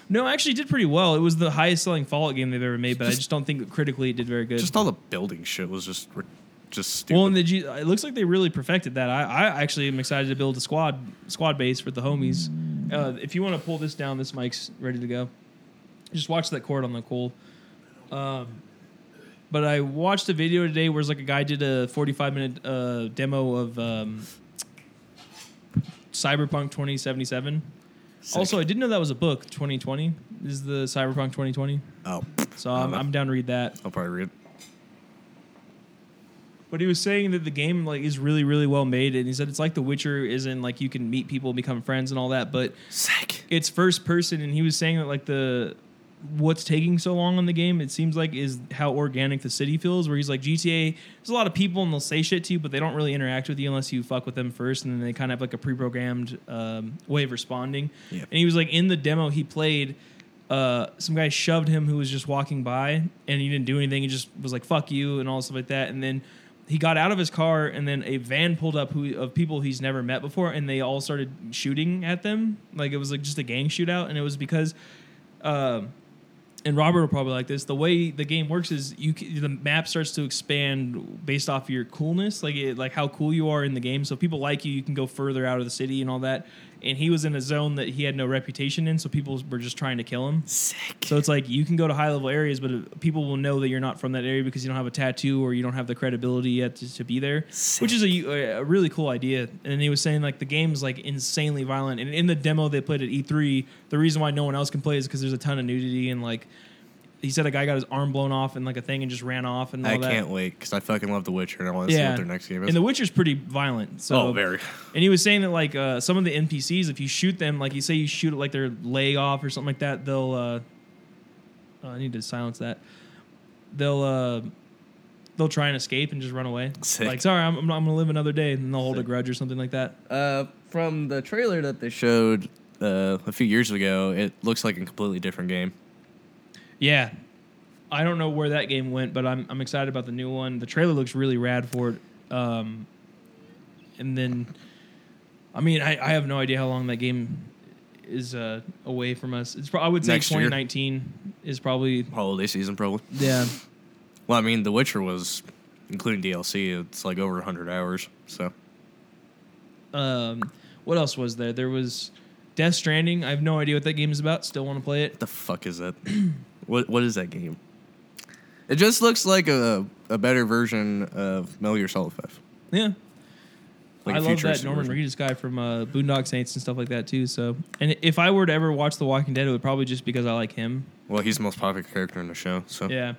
No, actually, it did pretty well. It was the highest selling Fallout game they've ever made, but I just don't think critically it did very good. Just all the building shit was just, just stupid. well, and the G, it looks like they really perfected that. I, I actually am excited to build a squad squad base for the homies. Uh, if you want to pull this down, this mic's ready to go. Just watch that cord on the cool. Um, but I watched a video today where it's like a guy did a 45 minute uh, demo of um, Cyberpunk 2077. Sick. Also, I didn't know that was a book. 2020 is the Cyberpunk 2020. oh, So I'm, I'm down to read that. I'll probably read it. But he was saying that the game like is really really well made, and he said it's like The Witcher, isn't like you can meet people, and become friends, and all that. But Sick. it's first person, and he was saying that like the what's taking so long on the game, it seems like is how organic the city feels. Where he's like GTA, there's a lot of people and they'll say shit to you, but they don't really interact with you unless you fuck with them first, and then they kind of have like a pre-programmed um, way of responding. And he was like in the demo he played. Uh, some guy shoved him who was just walking by, and he didn't do anything. He just was like "fuck you" and all stuff like that. And then he got out of his car, and then a van pulled up who of people he's never met before, and they all started shooting at them. Like it was like just a gang shootout, and it was because. Um, and Robert will probably like this. The way the game works is you c- the map starts to expand based off your coolness, like it, like how cool you are in the game. So if people like you, you can go further out of the city and all that. And he was in a zone that he had no reputation in, so people were just trying to kill him. Sick. So it's like you can go to high level areas, but people will know that you're not from that area because you don't have a tattoo or you don't have the credibility yet to, to be there, Sick. which is a, a really cool idea. And he was saying like the game's like insanely violent, and in the demo they played at E3, the reason why no one else can play is because there's a ton of nudity and like he said a guy got his arm blown off and like a thing and just ran off and all I that. can't wait because I fucking love The Witcher and I want to see Yeah, what their next game is. and The Witcher's pretty violent. So oh, very. and he was saying that like uh, some of the NPCs, if you shoot them, like you say you shoot it like their leg off or something like that, they'll. Uh, oh, I need to silence that. They'll. Uh, they'll try and escape and just run away. Sick. Like, sorry, I'm, I'm, I'm gonna live another day, and they'll hold a Sick. grudge or something like that. Uh, from the trailer that they showed uh, a few years ago, it looks like a completely different game. Yeah, I don't know where that game went, but I'm I'm excited about the new one. The trailer looks really rad for it. Um, and then, I mean, I, I have no idea how long that game is uh, away from us. It's pro- I would say Next year. 2019 is probably Holiday season, probably. yeah. Well, I mean, The Witcher was, including DLC, it's like over 100 hours. So, Um, what else was there? There was Death Stranding. I have no idea what that game is about. Still want to play it. what the fuck is that? what What is that game? It just looks like a, a better version of Metal Gear Solid 5. Yeah. Like I love that Norman version. Reedus guy from uh, Boondock Saints and stuff like that too. So, and if I were to ever watch The Walking Dead, it would probably just because I like him. Well, he's the most popular character in the show. So, Yeah,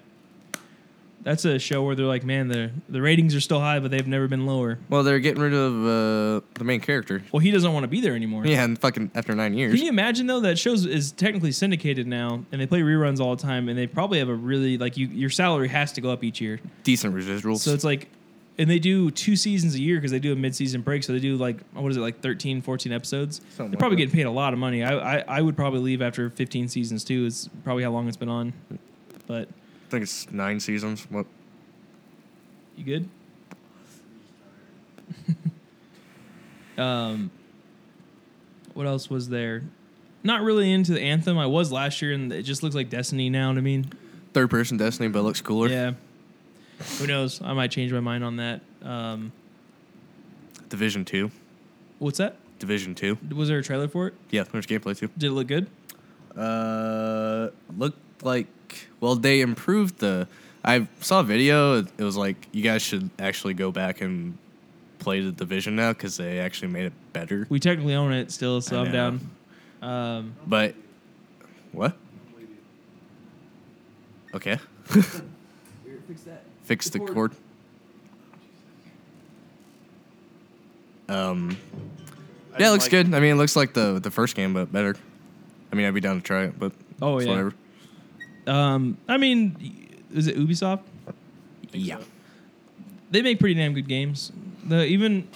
that's a show where they're like, man, the the ratings are still high, but they've never been lower. well, they're getting rid of uh, the main character. Well, he doesn't want to be there anymore. Yeah, and fucking after nine years. Can you imagine though that shows is technically syndicated now, and they play reruns all the time, and they probably have a really like you your salary has to go up each year. Decent residuals. So it's like, and they do two seasons a year because they do a mid-season break. So they do like, what is it, like 13, 14 episodes? Something They're probably that. getting paid a lot of money. I, I, I would probably leave after 15 seasons too. Is probably how long it's been on. But I think it's nine seasons. What? you good? um, what else was there? Not really into the anthem. I was last year, and it just looks like Destiny now to mean, Third person Destiny, but it looks cooler. Yeah. Who knows? I might change my mind on that. Um, Division 2. what's that? Division 2. Was there a trailer for it? Yeah, there's gameplay too. Did it look good? Uh, looked like well they improved the. I saw a video. It, it was like you guys should actually go back and play the division now because they actually made it better. We technically own it still, so I I'm know. down. Um, But what? Okay. Fix the cord. Um. Yeah, it looks like- good. I mean, it looks like the the first game, but better. I mean, I'd be down to try it, but Oh, it's yeah. whatever. Um, I mean, is it Ubisoft? Yeah. They make pretty damn good games. The even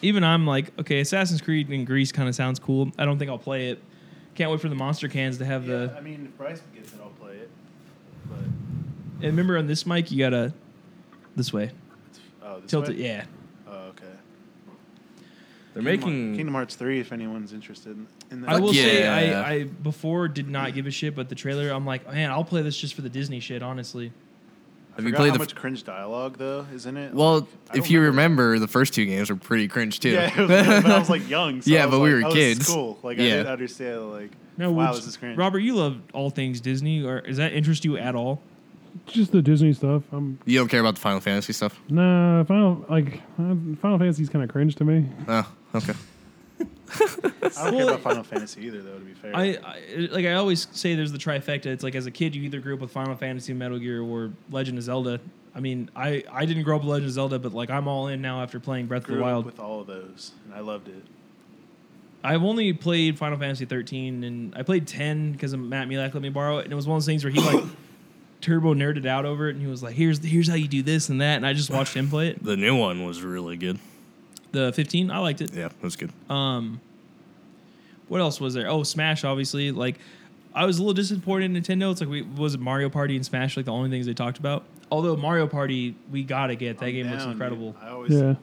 even I'm like, okay, Assassin's Creed in Greece kind of sounds cool. I don't think I'll play it. Can't wait for the monster cans to have Yeah, the. I mean, if Bryce gets it, I'll play it. But And remember on this mic, you gotta this way oh, this tilt way? it. Yeah. Okay. They're Kingdom making Hearts- Kingdom Hearts three. If anyone's interested in, in that, I will say. I, I before did not give a shit, but the trailer I'm like, man, I'll play this just for the Disney shit. Honestly, I Have you forgot played how the- much cringe dialogue though Isn't it. Well, Like, if you remember, the first two games were pretty cringe too. Yeah, it was, but I was like young. So Yeah, I was but we were oh, this kids. cool. Like I Yeah. didn't understand. Like no, wow, would- this is cringe. Robert, you love all things Disney, or does that interest you at all? Just the Disney stuff. I'm you don't care about the Final Fantasy stuff. nah. Final like uh, Final Fantasy's kind of cringe to me. Oh, okay. I don't care about Final Fantasy either, though. To be fair, I, I like I always say there's the trifecta. It's like as a kid you either grew up with Final Fantasy, Metal Gear, or Legend of Zelda. I mean, I, I didn't grow up with Legend of Zelda, but like I'm all in now after playing Breath of grew the up Wild. with all of those, and I loved it. I've only played Final Fantasy 13, and I played 10 because Matt Mulak let me borrow it, and it was one of those things where he like turbo nerded out over it, and he was like, "Here's here's how you do this and that," and I just watched him play it. The new one was really good. The 15, I liked it. Yeah, it was good. Um, what else was there? Oh, Smash, obviously. Like, I was a little disappointed in Nintendo. It's like we was it Mario Party and Smash like the only things they talked about. Although Mario Party, we gotta get that I'm game looks incredible. dude. I always, Yeah.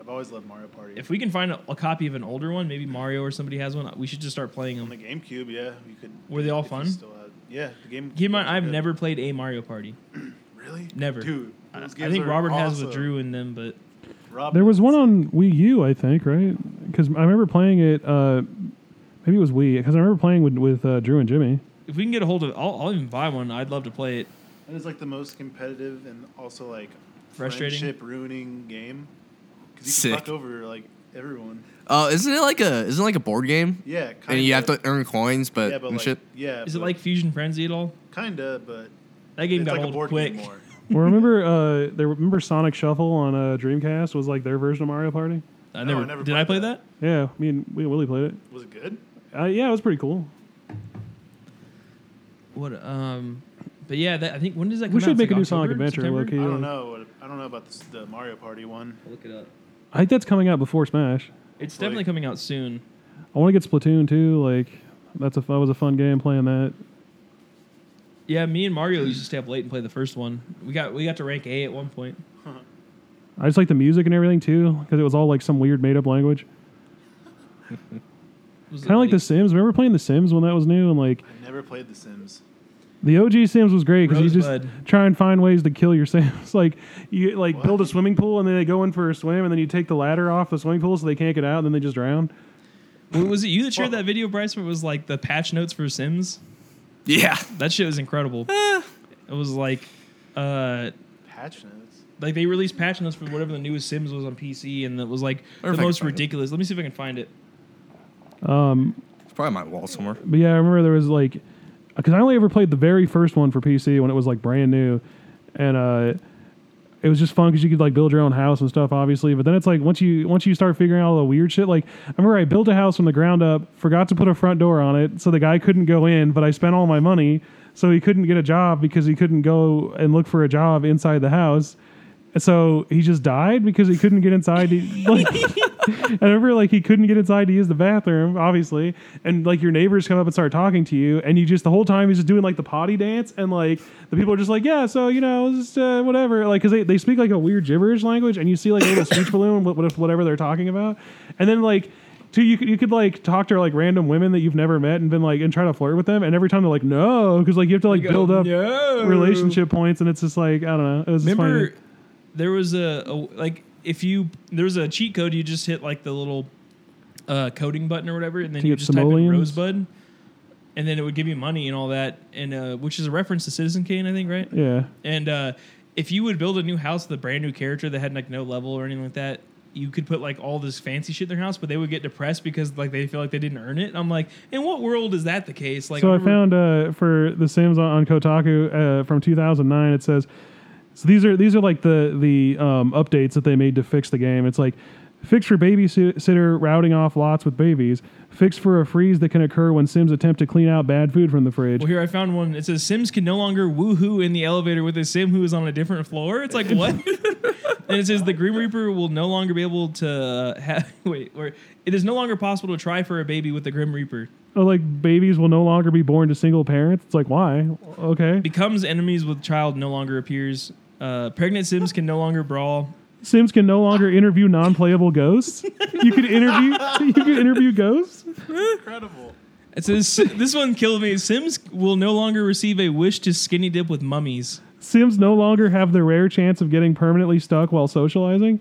I've always loved Mario Party. If we can find a, a copy of an older one, maybe Mario or somebody has one, we should just start playing them. on the. GameCube, yeah, you could. Were they all if you fun? Still had, Yeah, the game. Keep in mind, I've good. never played a Mario Party. really Never. Dude, I, I think are Robert has with. Drew in them, but Rob There was one on Wii U, I think, right? Because I remember playing it. Uh, maybe it was Wii. Because I remember playing with with uh, Drew and Jimmy. if we can get a hold of, I'll, I'll even buy one. I'd love to play it. And it's like the most competitive and also like Frustrating. friendship ruining game because you Sick. can fuck over like everyone. Oh, isn't it like a isn't it like a board game? Yeah, kind And you have to earn coins, but, yeah, but and like, shit. yeah. Is it like Fusion Frenzy at all? kinda, but That game it's got like a old board quick. game more. Well, remember, uh, there remember Sonic Shuffle on uh, Dreamcast was like their version of Mario Party. I No, never, I never did I play that? that. Yeah, me and me and Willie played it. Was it good? Uh, yeah, it was pretty cool. What? Um, but yeah, that, I think when does that come We should It's make like a new Sonic Adventure, September? low-key. I don't know. What, I don't know about this, the Mario Party one. I'll Look it up. I think that's coming out before Smash. It's Like- definitely coming out soon. I want to get Splatoon too. Like, that's a that was a fun game playing that. Yeah, me and Mario used to stay up late and play the first one. We got we got to rank A at one point. I just like the music and everything too because it was all like some weird made up language. Was it Kind of like The Sims. Remember playing The Sims when that was new and like I never played The Sims. The OG Sims was great because you just Rosebud. try and find ways to kill your Sims. like you like What? build a swimming pool and then they go in for a swim and then you take the ladder off the swimming pool so they can't get out and then they just drown. W- Was it you that shared that video, Bryce? Where it was like the patch notes for Sims? Yeah. That shit was incredible. it was like, uh, Patch notes. like they released patch notes for whatever the newest Sims was on PC, and it was like Or if the I can most find it. ridiculous. Let me see if I can find it. Um, It's probably my wall somewhere. But yeah, I remember there was like, because I only ever played the very first one for PC when it was like brand new, and uh, it was just fun because you could like build your own house and stuff, obviously. But then it's like once you once you start figuring out all the weird shit. Like I remember I built a house from the ground up, forgot to put a front door on it, so the guy couldn't go in. But I spent all my money, so he couldn't get a job because he couldn't go and look for a job inside the house. And so he just died because he couldn't get inside. To, like, I remember like he couldn't get inside to use the bathroom, obviously, and like your neighbors come up and start talking to you, and you just the whole time he's just doing like the potty dance, and like the people are just like, yeah, so you know, just uh, whatever, like because they, they speak like a weird gibberish language, and you see like a little speech balloon whatever they're talking about, and then like. Too, you could you could like talk to like random women that you've never met and been like and try to flirt with them and every time they're like no because like you have to like build up No. relationship points and it's just like I don't know it was just Remember, funny. There was a, a like if you there was a cheat code, you just hit like the little uh, coding button or whatever, and then you just type in? Rosebud, and then it would give you money and all that, and uh, which is a reference to Citizen Kane, I think, right? yeah And uh, if you would build a new house with a brand new character that had like no level or anything like that, you could put like all this fancy shit in their house, but they would get depressed because like they feel like they didn't earn it. I'm like, in what world is that the case? Like, so I remember- found uh, for The Sims on, on Kotaku uh, from 2009. It says so these are these are like the the um, updates that they made to fix the game. It's like fix for babysitter routing off lots with babies. Fix for a freeze that can occur when Sims attempt to clean out bad food from the fridge. Well, here I found one. It says Sims can no longer woohoo in the elevator with a Sim who is on a different floor. It's like what? and it says the Grim Reaper will no longer be able to uh, have wait, or it is no longer possible to try for a baby with the Grim Reaper. Oh, like babies will no longer be born to single parents. It's like why? Okay. Becomes enemies with child no longer appears. Uh, pregnant Sims can no longer brawl. Sims can no longer interview non-playable ghosts. You could interview you could interview ghosts. Incredible. It says this one killed me. Sims will no longer receive a wish to skinny dip with mummies. Sims no longer have the rare chance of getting permanently stuck while socializing.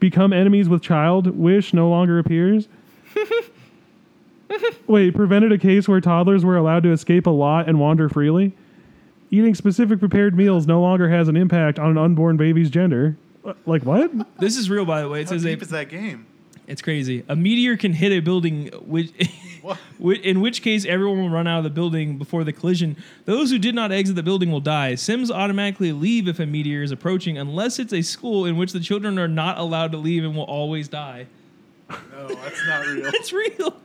Become enemies with child. Wish no longer appears. Wait, prevented a case where toddlers were allowed to escape a lot and wander freely. Eating specific prepared meals no longer has an impact on an unborn baby's gender. Uh, Like what? This is real, by the way. It How says a, deep is that game? It's crazy. A meteor can hit a building, which, in which case everyone will run out of the building before the collision. Those who did not exit the building will die. Sims automatically leave if a meteor is approaching, unless it's a school in which the children are not allowed to leave and will always die. No, that's not real. It's real.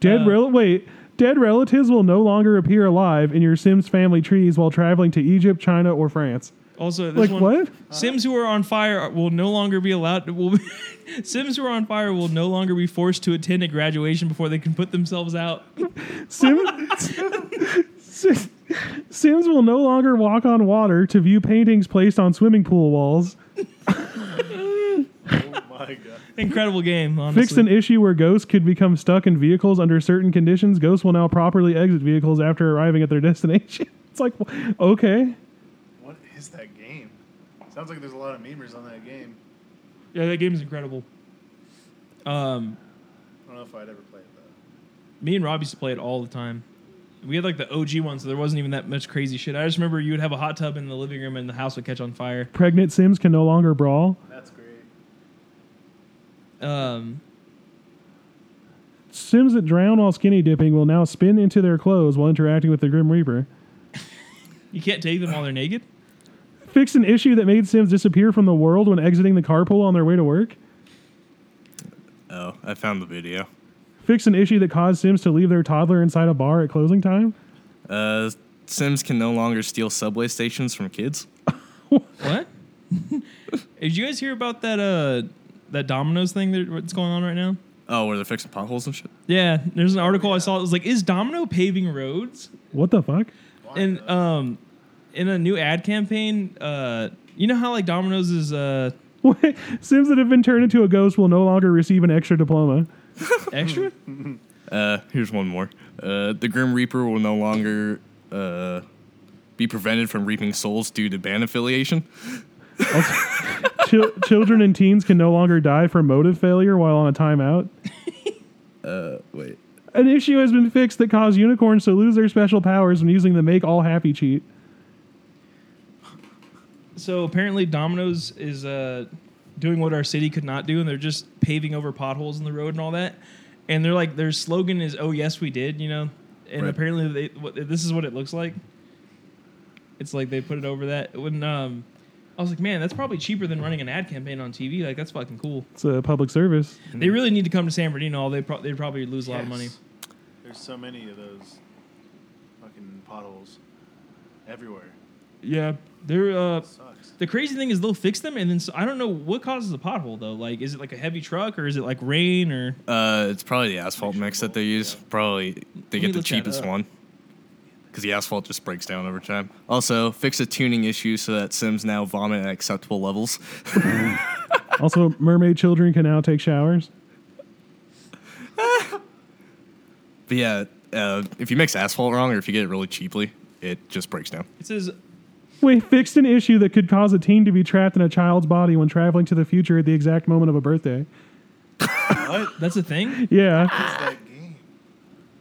Dead Uh, rel- wait. Dead relatives will no longer appear alive in your Sims family trees while traveling to Egypt, China, or France. Also, this Like one, what? Sims who are on fire will no longer be allowed. Will be, Sims who are on fire will no longer be forced to attend a graduation before they can put themselves out. Sim- Sim- Sims will no longer walk on water to view paintings placed on swimming pool walls. Oh my my god. Incredible game. Honestly. Fixed an issue where ghosts could become stuck in vehicles under certain conditions. Ghosts will now properly exit vehicles after arriving at their destination. It's like, okay. What is that game? Sounds like there's a lot of memers on that game. Yeah, that game is incredible. Um, I don't know if I'd ever play it though. me and Rob used to play it all the time. We had like the OG one, so there wasn't even that much crazy shit. I just remember you would have a hot tub in the living room and the house would catch on fire. Pregnant Sims can no longer brawl. That's great. Um, Sims that drown while skinny dipping will now spin into their clothes while interacting with the Grim Reaper. you can't take them while they're naked. Fix an issue that made Sims disappear from the world when exiting the carpool on their way to work. Oh, I found the video. Fix an issue that caused Sims to leave their toddler inside a bar at closing time. Uh, Sims can no longer steal subway stations from kids. What? Did you guys hear about that uh that Domino's thing that what's going on right now? Oh, where they're fixing potholes and shit. Yeah, there's an article I saw. It was like, is Domino paving roads? What the fuck? And um, in a new ad campaign, uh, you know how like Domino's is uh Wait, Sims that have been turned into a ghost will no longer receive an extra diploma. extra? Uh, here's one more. Uh, the Grim Reaper will no longer uh, be prevented from reaping souls due to band affiliation. Chil- children and teens can no longer die from motive failure while on a timeout. Uh, wait. An issue has been fixed that caused unicorns to lose their special powers when using the Make All Happy cheat. So apparently, Domino's is uh, doing what our city could not do, and they're just paving over potholes in the road and all that. And they're like, their slogan is "Oh yes, we did," you know. And Right. apparently, they, what, this is what it looks like. It's like they put it over that. When um, I was like, man, that's probably cheaper than running an ad campaign on TV. Like that's fucking cool. It's a public service. They really need to come to San Bernardino. They pro- they'd probably lose a lot of money. Yes. There's so many of those fucking potholes everywhere. Yeah, they're uh, sucks. The crazy thing is they'll fix them, and then so, I don't know what causes the pothole though. Like, is it like a heavy truck, or is it like rain, or Uh, it's probably the asphalt mix that they use. Probably they me get the look that cheapest up. one. Because the asphalt just breaks down over time. Also, fix a tuning issue so that Sims now vomit at acceptable levels. Also, mermaid children can now take showers. But yeah, uh, if you mix asphalt wrong or if you get it really cheaply, it just breaks down. it says We fixed an issue that could cause a teen to be trapped in a child's body when traveling to the future at the exact moment of a birthday. What that's a thing. Yeah. is that game?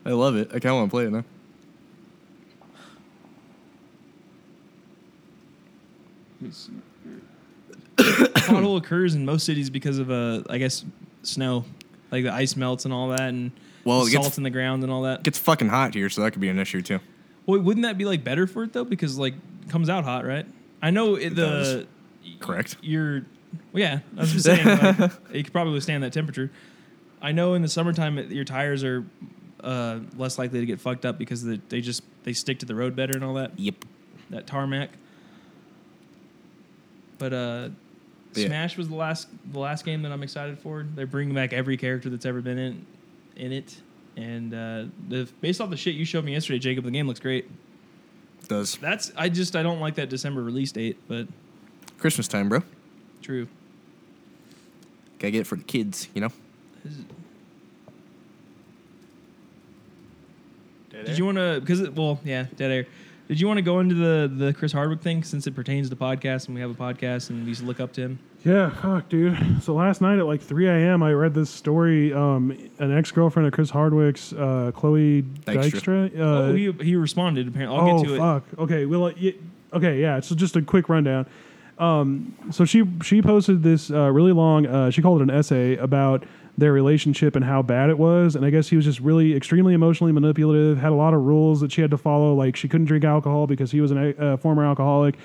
I love it. I kind of want to play it now. pothole occurs in most cities because of uh, I guess snow, like the ice melts and all that, and Well, the it gets- salt in the ground and all that. It gets fucking hot here, so that could be an issue too. Well, wouldn't that be like better for it though? Because like it comes out hot, right? I know it, the Correct. you're well, yeah i was just saying like, it could probably withstand that temperature i know in the summertime it- your tires are uh, less likely to get fucked up because they, they just they stick to the road better and all that Yep. that tarmac but uh Yeah. smash was the last the last game that i'm excited for they're bringing back every character that's ever been in in it and uh the based off the shit you showed me yesterday jacob the game looks great Does that's i just i don't like that december release date but Christmas time, bro? true Gotta get it for the kids, you know. Dead Did you want to? Because it- well, yeah, dead air. Did you want to go into the the Chris Hardwick thing since it pertains to podcast and we have a podcast and we used to look up to him? Yeah, fuck, dude. So last night at like 3 a.m., I read this story. Um, an ex girlfriend of Chris Hardwick's, uh, Chloe Dykstra. Dykstra. Uh, oh, he he responded. Apparently, I'll oh, get to it. fuck. Okay, well, uh, okay, yeah. So just a quick rundown. Um, so she she posted this uh, really long. Uh, she called it an essay about their relationship and how bad it was. And I guess he was just really extremely emotionally manipulative. Had a lot of rules that she had to follow. Like she couldn't drink alcohol because he was a uh, former alcoholic.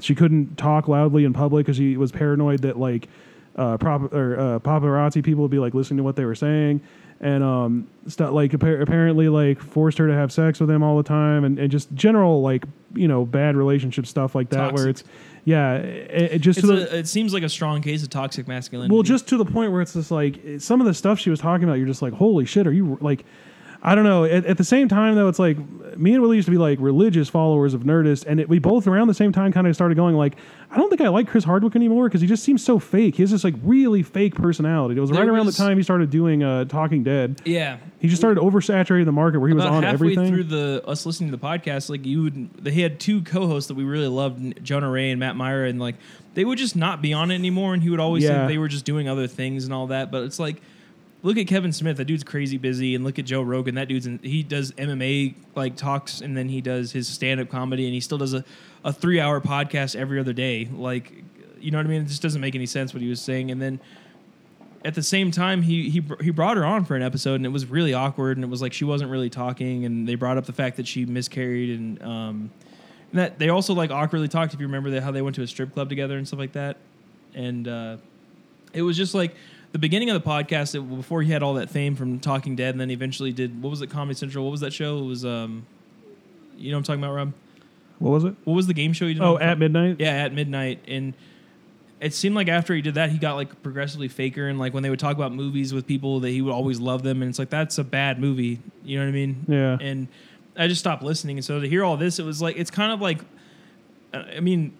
She couldn't talk loudly in public because he was paranoid that like uh, prop- or uh, paparazzi people would be like listening to what they were saying. And um, stuff like appa- apparently like forced her to have sex with him all the time, and, and just general like you know bad relationship stuff like that. Where it's yeah, it, it just to the, a, it seems like a strong case of toxic masculinity. well, just to the point where it's just like some of the stuff she was talking about, you're just like, holy shit, are you like? I don't know. At, at the same time, though, it's like me and Willie used to be like religious followers of Nerdist, and it, we both around the same time kind of started going like, I don't think I like Chris Hardwick anymore because he just seems so fake. He has this like really fake personality. It was There right around was- the time he started doing uh, Talking Dead. Yeah. He just started oversaturating the market where he was on halfway everything. through the us listening to the podcast, like you would, they had two co-hosts that we really loved, Jonah Ray and Matt Mira, and like they would just not be on it anymore, and he would always Yeah. think they were just doing other things and all that. But it's like, look at Kevin Smith, that dude's crazy busy, and look at Joe Rogan, that dude's in, he does MMA like talks, and then he does his stand-up comedy, and he still does a, a three-hour podcast every other day. Like, you know what I mean? It just doesn't make any sense what he was saying, and then at the same time he he he brought her on for an episode and it was really awkward and it was like she wasn't really talking and they brought up the fact that she miscarried and um and that they also like awkwardly talked if you remember that how they went to a strip club together and stuff like that and uh it was just like the beginning of the podcast it, before he had all that fame from Talking Dead and then he eventually did what was it Comedy Central what was that show it was um you know what I'm talking about Rob what was it? what was the game show you did Oh, at midnight. yeah, at midnight. And it seemed like after he did that, he got like progressively faker. And like when they would talk about movies with people, that he would always love them. And it's like that's a bad movie. You know what I mean? Yeah. And I just stopped listening. And so to hear all this, it was like it's kind of like, uh, I mean,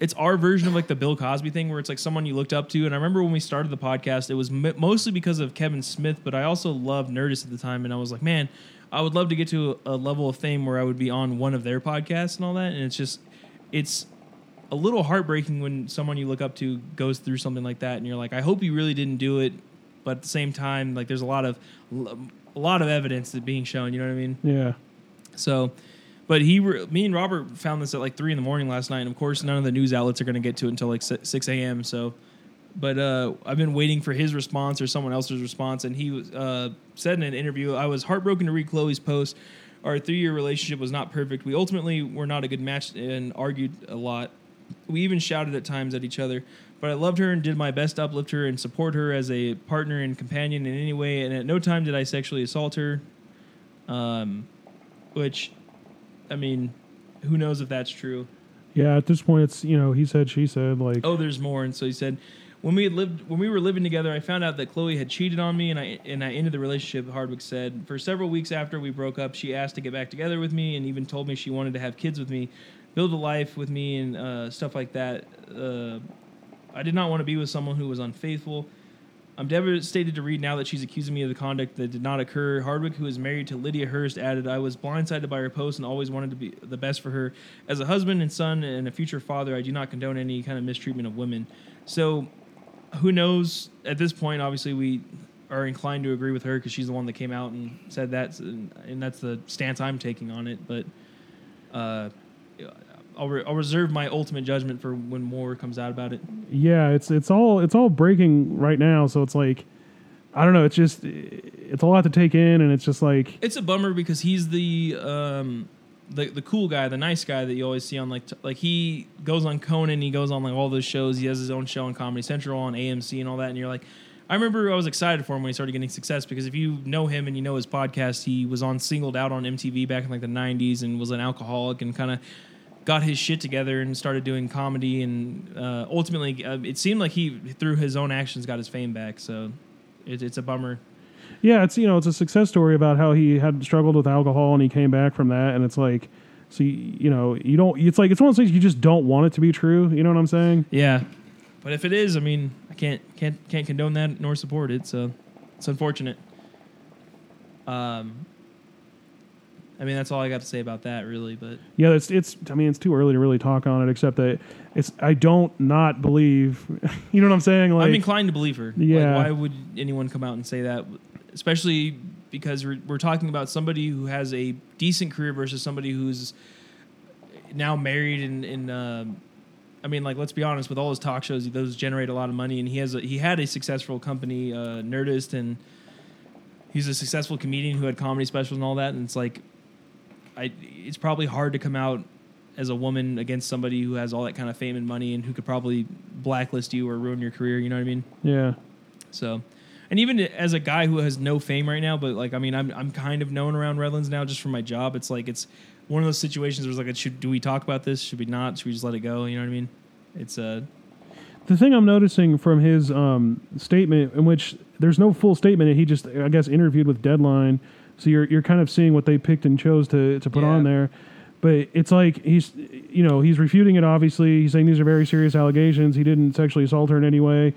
it's our version of like the Bill Cosby thing, where it's like someone you looked up to. And I remember when we started the podcast, it was m- mostly because of Kevin Smith, but I also loved Nerdist at the time, and I was like, man, I would love to get to a, a level of fame where I would be on one of their podcasts and all that. And it's just, it's a little heartbreaking when someone you look up to goes through something like that, and you're like, I hope you really didn't do it, but at the same time, like there's a lot of a lot of evidence that being shown. You know what I mean? Yeah. So, but he, re- me and Robert found this at like three in the morning last night, and of course, none of the news outlets are going to get to it until like six a.m. So, but uh, I've been waiting for his response or someone else's response, and he was uh, said in an interview, "I was heartbroken to read Chloe's post. Our three-year relationship was not perfect. We ultimately were not a good match and argued a lot. We even shouted at times at each other." But I loved her and did my best to uplift her and support her as a partner and companion in any way. And at no time did I sexually assault her. Um, which I mean, who knows if that's true? Yeah. At this point, it's you know he said she said like Oh, there's more. And so he said, when we had lived, when we were living together, I found out that Chloe had cheated on me, and I and I ended the relationship. Hardwick said, for several weeks after we broke up, she asked to get back together with me, and even told me she wanted to have kids with me, build a life with me, and uh, stuff like that. Uh, I did not want to be with someone who was unfaithful. I'm devastated to read now that she's accusing me of the conduct that did not occur. Hardwick, who is married to Lydia Hearst, added, I was blindsided by her post and always wanted to be the best for her. As a husband and son and a future father, I do not condone any kind of mistreatment of women. So, who knows? At this point, obviously, we are inclined to agree with her because she's the one that came out and said that, and, and that's the stance I'm taking on it. But uh, I'll, re- I'll reserve my ultimate judgment for when more comes out about it. yeah, it's it's all it's all breaking right now. So it's like I don't know. It's just it's a lot to take in, and it's just like It's a bummer because he's the um the the cool guy, the nice guy that you always see on like t- like he goes on Conan, he goes on like all those shows. He has his own show on Comedy Central on AMC and all that. And you're like, I remember I was excited for him when he started getting success because if you know him and you know his podcast, he was on Singled Out on MTV back in like the '90s and was an alcoholic and kind of got his shit together and started doing comedy and uh, ultimately uh, it seemed like he through his own actions got his fame back. So it, it's a bummer. yeah, it's you know it's a success story about how he had struggled with alcohol and he came back from that, and it's like so you, you know you don't it's like it's one of those things you just don't want it to be true. You know what I'm saying? Yeah, but if it is, I mean, I can't can't can't condone that nor support it. So it's unfortunate. Um, I mean, that's all I got to say about that, really. But Yeah, it's it's. I mean, it's too early to really talk on it. Except that it's. I don't not believe. You know what I'm saying? Like, I'm inclined to believe her. Yeah. Like, why would anyone come out and say that? Especially because we're, we're talking about somebody who has a decent career versus somebody who's now married and, and um, I mean, like, let's be honest. With all his talk shows, those generate a lot of money, and he has a, he had a successful company, uh, Nerdist, and he's a successful comedian who had comedy specials and all that. And it's like, I it's probably hard to come out as a woman against somebody who has all that kind of fame and money and who could probably blacklist you or ruin your career. You know what I mean? yeah, So, and even as a guy who has no fame right now, but like I mean, I'm I'm kind of known around Redlands now just for my job. It's like it's one of those situations where it's like, should do we talk about this? Should we not? Should we just let it go? You know what I mean? It's uh the thing I'm noticing from his um, statement, in which there's no full statement, he just I guess interviewed with Deadline So you're you're kind of seeing what they picked and chose to to put Yeah. on there. But it's like he's, you know, he's refuting it. Obviously, he's saying these are very serious allegations. He didn't sexually assault her in any way.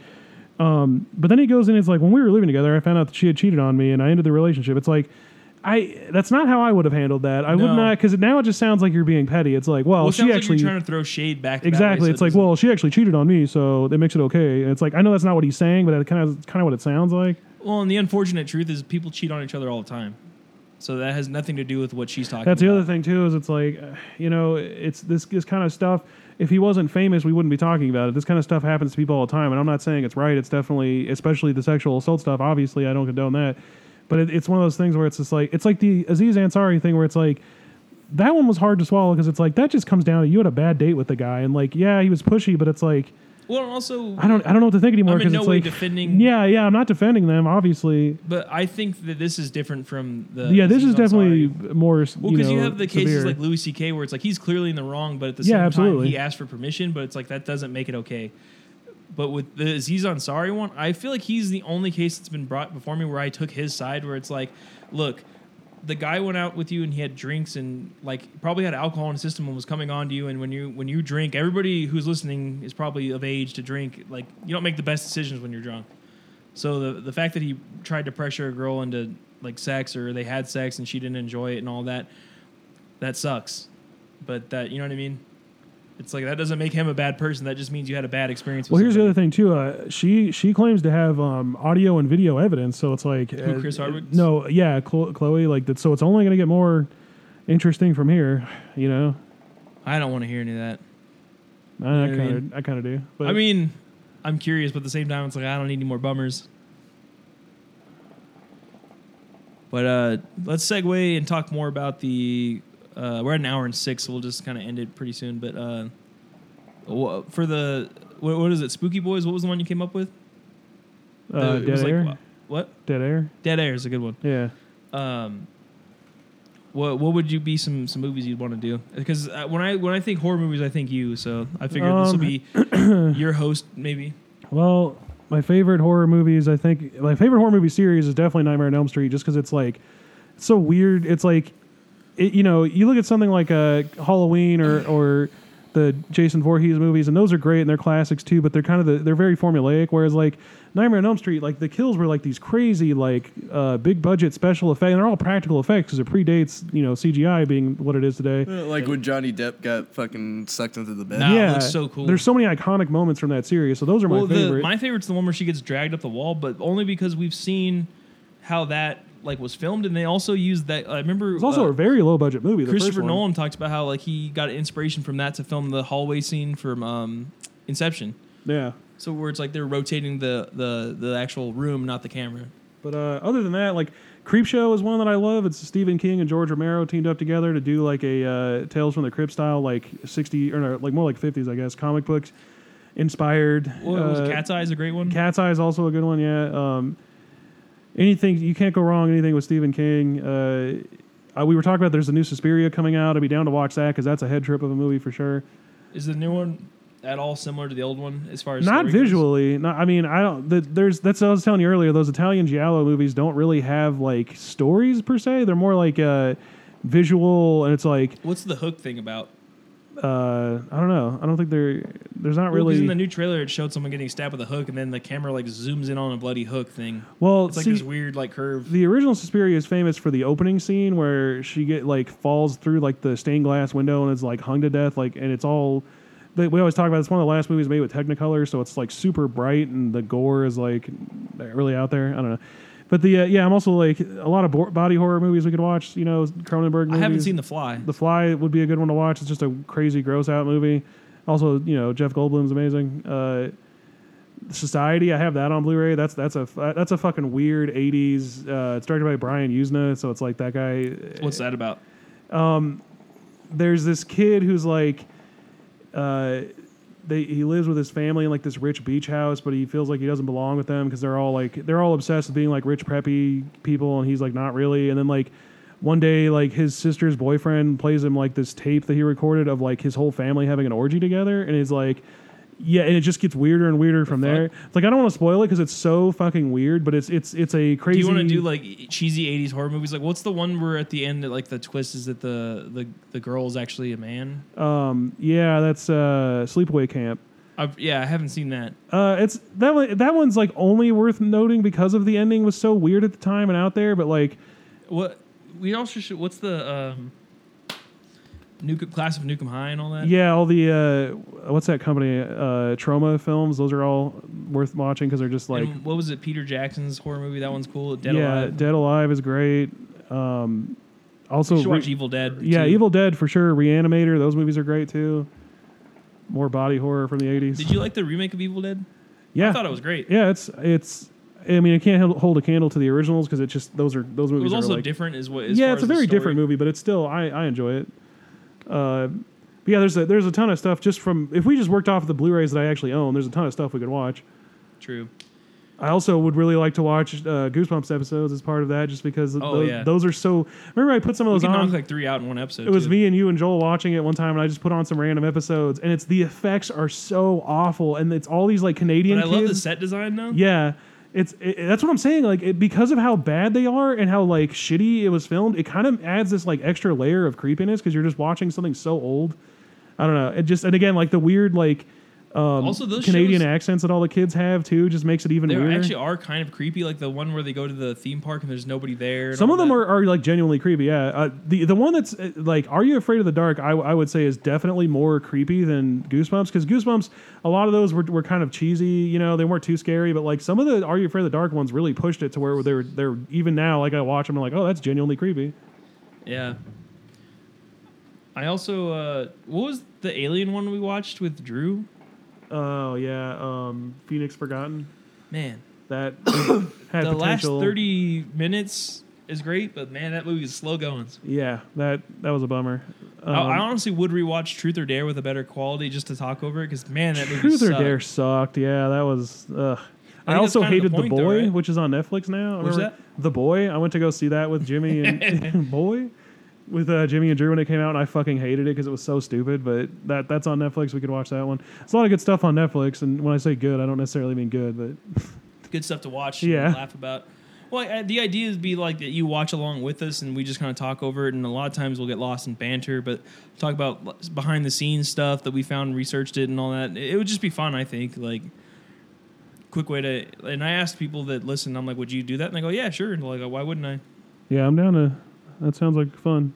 Um, but then he goes in. And it's like when we were living together, I found out that she had cheated on me, and I ended the relationship. It's like, I that's not how I would have handled that. I would not because now it just sounds like you're being petty. It's like, well, Well, it she like actually you're trying to throw shade back. that way, exactly. so it's it like, well, she actually cheated on me, so that makes it okay. And it's like I know that's not what he's saying, but that kind of kind of what it sounds like. Well, and the unfortunate truth is people cheat on each other all the time. So that has nothing to do with what she's talking That's the other thing too. Is it's like, uh, you know, it's this this kind of stuff. If he wasn't famous, we wouldn't be talking about it. This kind of stuff happens to people all the time, and I'm not saying it's right. It's definitely, especially the sexual assault stuff. Obviously, I don't condone that, but it, it's one of those things where it's just like it's like the Aziz Ansari thing, where it's like that one was hard to swallow because it's like that just comes down to you had a bad date with the guy, and like yeah, he was pushy, but it's like Well, also, I don't I don't know what to think anymore I'm in no it's way like defending. yeah yeah I'm not defending them obviously But I think that this is different from the. yeah this Aziz is definitely more Well, because you, know, have the cases severe. like Louis C.K. where it's like he's clearly in the wrong, but at the Yeah, same absolutely. time he asked for permission, but it's like that doesn't make it okay. But with the Aziz Ansari one, I feel like he's the only case that's been brought before me where I took his side, where it's like, look, the guy went out with you and he had drinks and like probably had alcohol in his system and was coming on to you. And when you when you drink, everybody who's listening is probably of age to drink. Like you don't make the best decisions when you're drunk. So the the fact that he tried to pressure a girl into like sex or they had sex and she didn't enjoy it and all that, that sucks. But that you know what I mean? It's like that doesn't make him a bad person. That just means you had a bad experience. With Well, here's the other thing too. Uh, she she claims to have um, audio and video evidence, so it's like Who, uh, Chris Hardwick? No, yeah, Chloe. Like that. So it's only going to get more interesting from here. You know, I don't want to hear any of that. I kind of I kind of do. But I mean, I'm curious, but at the same time, it's like I don't need any more bummers. But uh, let's segue and talk more about the. Uh, we're at an hour and six, so we'll just kind of end it pretty soon. But uh, for the what, what is it? Spooky Boys. What was the one you came up with? uh, it dead was air. wha- what? Dead air. Dead Air is a good one. Yeah. Um, what what would you be some some movies you'd want to do? Because uh, when I when I think horror movies, I think you. So I figured this will Um, be your host, maybe. Well, my favorite horror movies, I think my favorite horror movie series is definitely Nightmare on Elm Street, just because it's like it's so weird. It's like it, you know, you look at something like uh, Halloween or or the Jason Voorhees movies, and those are great and they're classics too. But they're kind of the, they're very formulaic. Whereas like Nightmare on Elm Street, like the kills were like these crazy like uh, big budget special effects. And they're all practical effects because it predates you know CGI being what it is today. Like when Johnny Depp got fucking sucked into the bed. Nah. yeah, looks so cool. There's so many iconic moments from that series, so those are well, my favorite. The, my favorite's the one where she gets dragged up the wall, but only because we've seen how that like was filmed, and they also used that. I remember it's also uh, a very low budget movie. Christopher. Nolan talks about how like he got inspiration from that to film the hallway scene from um, Inception. Yeah. So where it's like they're rotating the the the actual room, not the camera. But uh, other than that, like Creepshow is one that I love. It's Stephen King and George Romero teamed up together to do like a uh, Tales from the Crypt style, like sixty or no, like more like fifties, I guess, comic books inspired. Was uh, Cat's Eye is a great one. Cat's Eye is also a good one. Yeah. Um, anything you can't go wrong. Anything with Stephen King. Uh, uh, we were talking about there's a new Suspiria coming out. I'd be down to watch that because that's a head trip of a movie for sure. Is the new one at all similar to the old one as far as Not visually. Not, I mean, I don't. The, there's that's what I was telling you earlier. Those Italian giallo movies don't really have like stories per se. They're more like uh, visual, and it's like What's the hook thing about? Uh, I don't know. I don't think there. There's not really. in the new trailer, it showed someone getting stabbed with a hook, and then the camera like zooms in on a bloody hook thing. well, It's like see, this weird like curve. the original Suspiria is famous for the opening scene where she get like falls through like the stained glass window and is like hung to death. Like, and it's all. they- We always talk about it's one of the last movies made with Technicolor, so it's like super bright and the gore is like really out there. I don't know, but the uh, yeah, I'm also like a lot of bo- body horror movies we could watch. You know, Cronenberg. Movies. I haven't seen The Fly. The Fly would be a good one to watch. It's just a crazy, gross out movie. Also, you know, Jeff Goldblum's amazing. Uh, Society, I have that on Blu-ray. That's that's a that's a fucking weird '80s. Uh, it's directed by Brian Yuzna, so it's like that guy. What's that about? Um, There's this kid who's like, uh, they he lives with his family in like this rich beach house, but he feels like he doesn't belong with them because they're all like they're all obsessed with being like rich preppy people, and he's like not really. And then like one day, like his sister's boyfriend plays him like this tape that he recorded of like his whole family having an orgy together, and he's like, Yeah, and it just gets weirder and weirder from there. It's like I don't want to spoil it because it's so fucking weird, but it's it's it's a crazy. Do crazy. you want to do like cheesy '80s horror movies? Like, what's the one where at the end, that, like the twist is that the the the girl is actually a man? Um, yeah, that's uh, Sleepaway Camp. I've, yeah, I haven't seen that. Uh, it's that one. That one's like only worth noting because of the ending was so weird at the time and out there. But like, What we also should. What's the um, Nuke class of Nuke 'Em High and all that? yeah, all the uh, what's that company? Uh, Troma films. Those are all worth watching because they're just like And what was it? Peter Jackson's horror movie. That one's cool. Dead yeah, Alive. Dead Alive is great. Um, also, you should Re- watch Evil Dead. yeah, too. Evil Dead for sure. Reanimator. Those movies are great too. More body horror from the eighties. Did you like the remake of Evil Dead? Yeah, I thought it was great. yeah. It's it's. I mean, it can't hel- hold a candle to the originals because it's just those are those It movies It was also are like different, as what. As yeah, far it's a as the very story. different movie, but it's still I, I enjoy it. Uh, but yeah, there's a, there's a ton of stuff just from if we just worked off of the Blu-rays that I actually own. There's a ton of stuff we could watch. True. I also would really like to watch uh, Goosebumps episodes as part of that, just because Oh, those, yeah. those are so. Remember, I put some of We those can on. knock like three out in one episode. it was too. me and you and Joel watching it one time, and I just put on some random episodes, and it's the effects are so awful, and it's all these like Canadian But I kids. love the set design though. Yeah, it's it, that's what I'm saying. Like it, because of how bad they are and how like shitty it was filmed, it kind of adds this like extra layer of creepiness because you're just watching something so old. I don't know. It just and again like the weird like um, Also, those Canadian shows- accents that all the kids have too just makes it even They weirder. actually are kind of creepy, like the one where they go to the theme park and there's nobody there. Some of them that. are, are like genuinely creepy. Yeah, uh, the the one that's uh, like, Are You Afraid of the Dark? I, I would say is definitely more creepy than Goosebumps because Goosebumps, a lot of those were, were kind of cheesy. You know, they weren't too scary, but like some of the Are You Afraid of the Dark ones really pushed it to where they're they're even now like I watch them, I'm like, oh, that's genuinely creepy. Yeah. I also uh what was the alien one we watched with Drew? Oh yeah, um, Phoenix Forgotten. Man, That had the last potential. 30 minutes is great, but man, that movie is slow going. Yeah, that that was a bummer. Um, I, I honestly would rewatch Truth or Dare with a better quality just to talk over it because man, that movie Truth or. Dare sucked. Yeah, that was. Ugh. I, that's also of the hated the, boy, though, right? which is on Netflix now. What's that? The boy. I went to go see that with Jimmy and boy, with uh, Jimmy and Drew when it came out, and I fucking hated it because it was so stupid. But that that's on Netflix. We could watch that one. It's a lot of good stuff on Netflix, and when I say good, I don't necessarily mean good, but good stuff to watch Yeah. and laugh about. Well, I- the idea is be like that you watch along with us and we just kind of talk over it. And a lot of times we'll get lost in banter, but talk about behind the scenes stuff that we found, researched it, and all that. It would just be fun, I think. Like, quick way to. And I asked people that listen, I'm like, would you do that? And they go, yeah, sure. And like, why wouldn't I? yeah, I'm down to. That sounds like fun.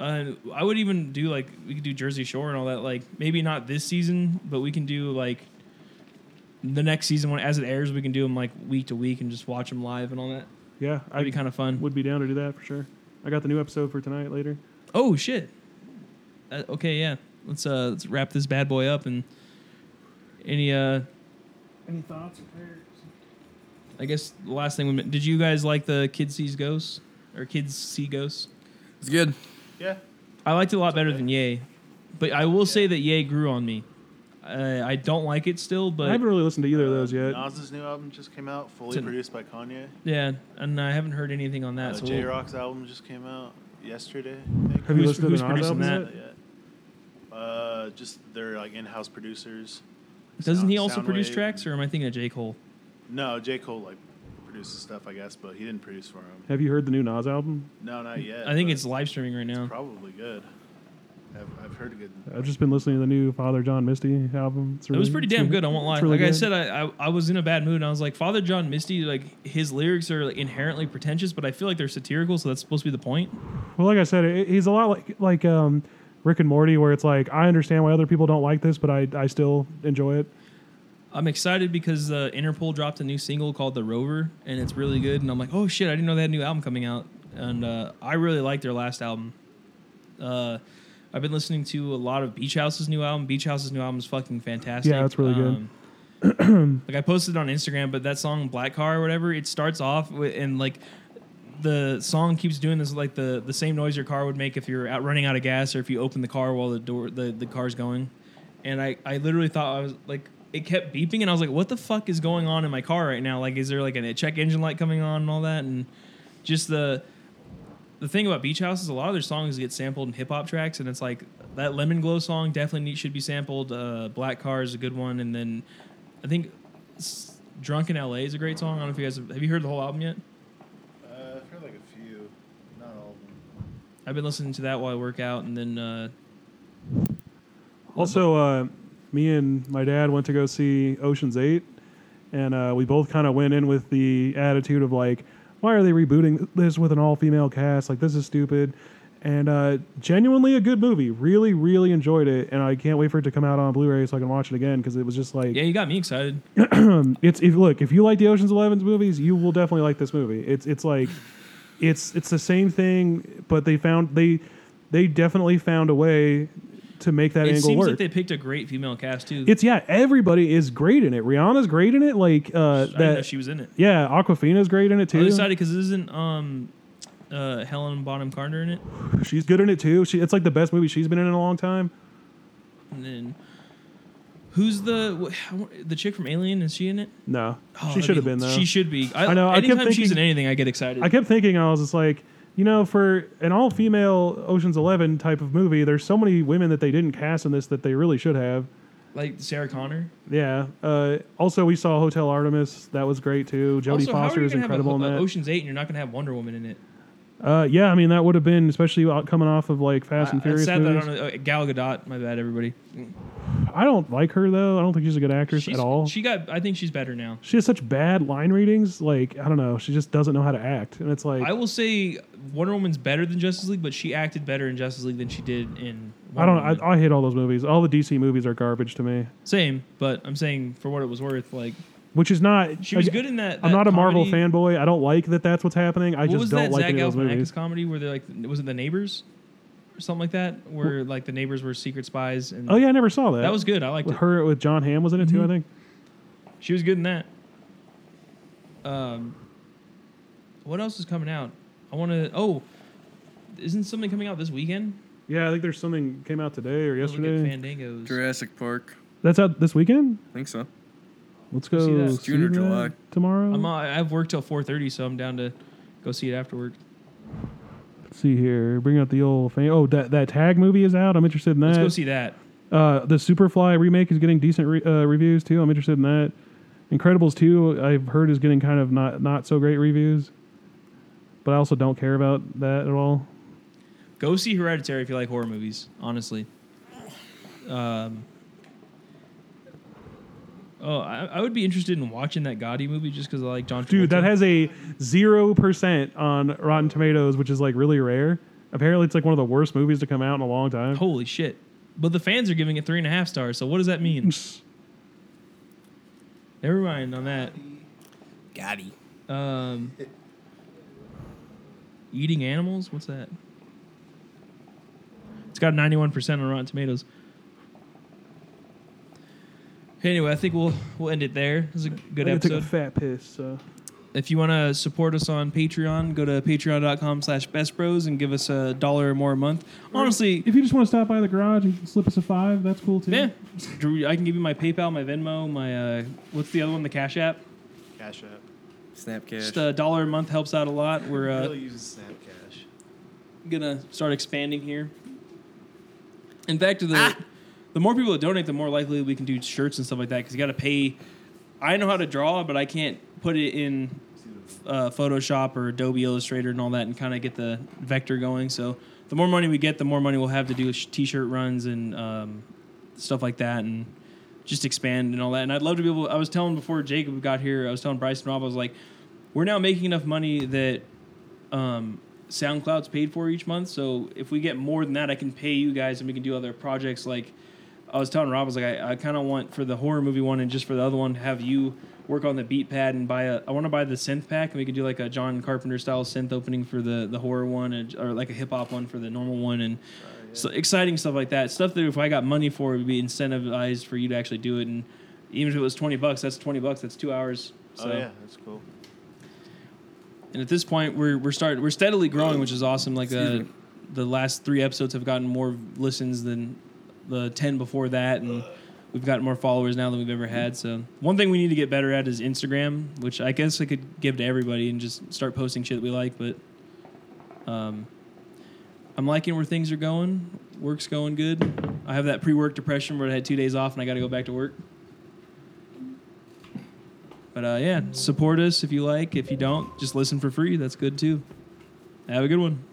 Uh, I would even do like we could do Jersey Shore and all that. Like maybe not this season, but we can do like the next season when as it airs, we can do them like week to week and just watch them live and all that. Yeah, That'd I be kind of fun. would be down to do that for sure. I got the new episode for tonight later. Oh shit. Uh, okay, yeah. Let's uh let's wrap this bad boy up and any uh Any thoughts or prayers? I guess the last thing we did you guys like the Kids Sees Ghosts or Kids See Ghosts? It's good. Yeah. I liked it a lot better than Ye, but I will say that Ye grew on me. Uh, I don't like it still, but I but haven't really listened to either of Uh, those yet. Nas's new album just came out, fully It's an- produced by Kanye. yeah, and I haven't heard anything on that. Uh, so J we'll- Rock's album just came out yesterday. I think. Have you Who's- listened to who's the Nas producing albums that? yet? Not. Uh, just they're like in-house producers. doesn't he Sound- also produce Soundwave. tracks, or am I thinking of J Cole? No, J Cole like produces stuff, I guess, but he didn't produce for him. Have you heard the new Nas album? No, not yet. I think it's live streaming right now. probably good. I've, I've heard a good. I've just been listening to the new Father John Misty album. It's It was pretty damn good. I won't lie. it's really like I good. said, I, I I was in a bad mood. and I was like, Father John Misty, like his lyrics are like, inherently pretentious, but I feel like they're satirical, so that's supposed to be the point. Well, like I said, it, he's a lot like like um, Rick and Morty, where it's like I understand why other people don't like this, but I I still enjoy it. I'm excited because uh, Interpol dropped a new single called "The Rover" and it's really good. And I'm like, oh shit, I didn't know they had a new album coming out, and uh, I really like their last album. Uh, I've been listening to a lot of Beach House's new album. Beach House's new album is fucking fantastic. Yeah, it's really good. Um, like I posted it on Instagram, but that song "Black Car" or whatever, it starts off with, and like the song keeps doing this like the the same noise your car would make if you're out running out of gas or if you open the car while the door the, the car's going. And I, I literally thought I was like it kept beeping and I was like, what the fuck is going on in my car right now? Like is there like a check engine light coming on and all that? And just the the thing about Beach House is a lot of their songs get sampled in hip hop tracks and it's like that Lemon Glow song definitely need, should be sampled. Uh, Black Car is a good one, and then I think s- Drunk in L.A. is a great song. I don't know if you guys have, have you heard the whole album yet. Uh, I've heard like a few, not all of them. I've been listening to that while I work out, and then uh, Also, uh, me and my dad went to go see Ocean's Eight, and uh, we both kind of went in with the attitude of like, why are they rebooting this with an all-female cast? Like, this is stupid. And uh, genuinely a good movie. Really, really enjoyed it, and I can't wait for it to come out on Blu-ray so I can watch it again because it was just like yeah, you got me excited. it's if look if you like the Ocean's Eleven movies, you will definitely like this movie. It's it's like it's it's the same thing, but they found they they definitely found a way to make that angle. it angle seems work. like they picked a great female cast too. it's yeah, everybody is great in it. Rihanna's great in it. Like uh, I didn't know that. she was in it. yeah, Awkwafina's great in it too. I too. was excited because isn't um, uh, Helen Bonham Carter in it? She's good in it too. She it's like the best movie she's been in in a long time. And then who's the the chick from Alien? Is she in it? No, Oh, she should have be- been though. She should be. I, I know, I kept Anytime she's in anything, I get excited. I kept thinking, I was just like, you know, for an all female Ocean's Eleven type of movie, there's so many women that they didn't cast in this that they really should have. like Sarah Connor. Yeah. Uh, also, we saw Hotel Artemis. That was great too. Jodie also, how are Foster you is gonna have a in that. Ocean's Eight and you're not gonna have Wonder Woman in it? Uh, yeah, I mean that would have been especially out- coming off of like Fast and I, Furious that movies. don't uh, Gal Gadot. My bad, everybody. I don't like her though. I don't think she's a good actress She's- at all. She got. I think she's better now. she has such bad line readings. Like I don't know. She just doesn't know how to act, and it's like I will say Wonder Woman's better than Justice League, but she acted better in Justice League than she did in. I Wonder don't. Woman. I, I hate all those movies. All the DC movies are garbage to me. Same, but I'm saying for what it was worth, like Which is not. she was like, good in that. I'm that not a Marvel comedy- fanboy. I don't like that. That's what's happening. I what just was don't that like Zach any of those Galifianakis movies. comedy where they're like, was it the neighbors, or something like that, where like the neighbors were secret spies and Oh yeah, I never saw that. that was good. I liked with it. her with Jon Hamm was in it too. I Mhm. think. She was good in that. Um, what else is coming out? I want to. Oh, isn't something coming out this weekend? Yeah, I think there's something came out today or Look at yesterday. Fandango's. Jurassic Park. That's out this weekend. I think so. Let's Go go. see that. June or that July. tomorrow. I'm. Uh, I've worked till 4:30, so I'm down to go see it afterward. Let's see here. Bring out the old fan. Oh, that that tag movie is out. I'm interested in that. Let's go see that. Uh, the Superfly remake is getting decent re- uh, reviews too. I'm interested in that. Incredibles 2, I've heard is getting kind of not not so great reviews, but I also don't care about that at all. Go see Hereditary if you like horror movies. Honestly. Um. Oh, I, I would be interested in watching that Gotti movie just because I like John. Dude, that has a zero percent on Rotten Tomatoes, which is like really rare. Apparently, it's like one of the worst movies to come out in a long time. Holy shit! But the fans are giving it three and a half stars. So what does that mean? Never mind on that. Gotti. Um, eating animals? What's that? It's got ninety one percent on Rotten Tomatoes. Anyway, I think we'll we'll end it there. This is a good I took a fat piss. So. If you want to support us on Patreon, go to patreon.com slash bestbros and give us a dollar or more a month. Honestly, If you just want to stop by the garage and slip us a five, that's cool too. yeah, Drew, I can give you my PayPal, my Venmo, my, uh, what's the other one, the Cash App? Cash App. Snapcash. Just a dollar a month helps out a lot. We're uh, really uses Snap Cash. gonna start expanding here. In fact, the Ah. The more people that donate, the more likely we can do shirts and stuff like that. Because you got to pay. I know how to draw, but I can't put it in uh, Photoshop or Adobe Illustrator and all that, and kind of get the vector going. So the more money we get, the more money we'll have to do t-shirt runs and um, stuff like that, and just expand and all that. And I'd love to be able. I was telling before Jacob got here, I was telling Bryce and Rob, I was like, we're now making enough money that um, SoundCloud's paid for each month. So if we get more than that, I can pay you guys, and we can do other projects. Like I was telling Rob, I was like, I, I kind of want for the horror movie one, and just for the other one, have you work on the beat pad and buy a. I want to buy the synth pack, and we could do like a John Carpenter style synth opening for the the horror one, and, or like a hip hop one for the normal one, and. So exciting stuff like that, stuff that if I got money for, it would be incentivized for you to actually do it. And even if it was twenty bucks, that's twenty bucks. That's two hours. So. oh yeah, that's cool. And at this point, we're we're starting we're steadily growing, which is awesome. Like Excuse uh, the last three episodes have gotten more listens than the ten before that, and we've gotten more followers now than we've ever had. So one thing we need to get better at is Instagram, which I guess I could give to everybody and just start posting shit that we like. But um, I'm liking where things are going. Work's going good. I have that pre-work depression where I had two days off and I got to go back to work. But uh, yeah, support us if you like. If you don't, just listen for free. That's good too. Have a good one.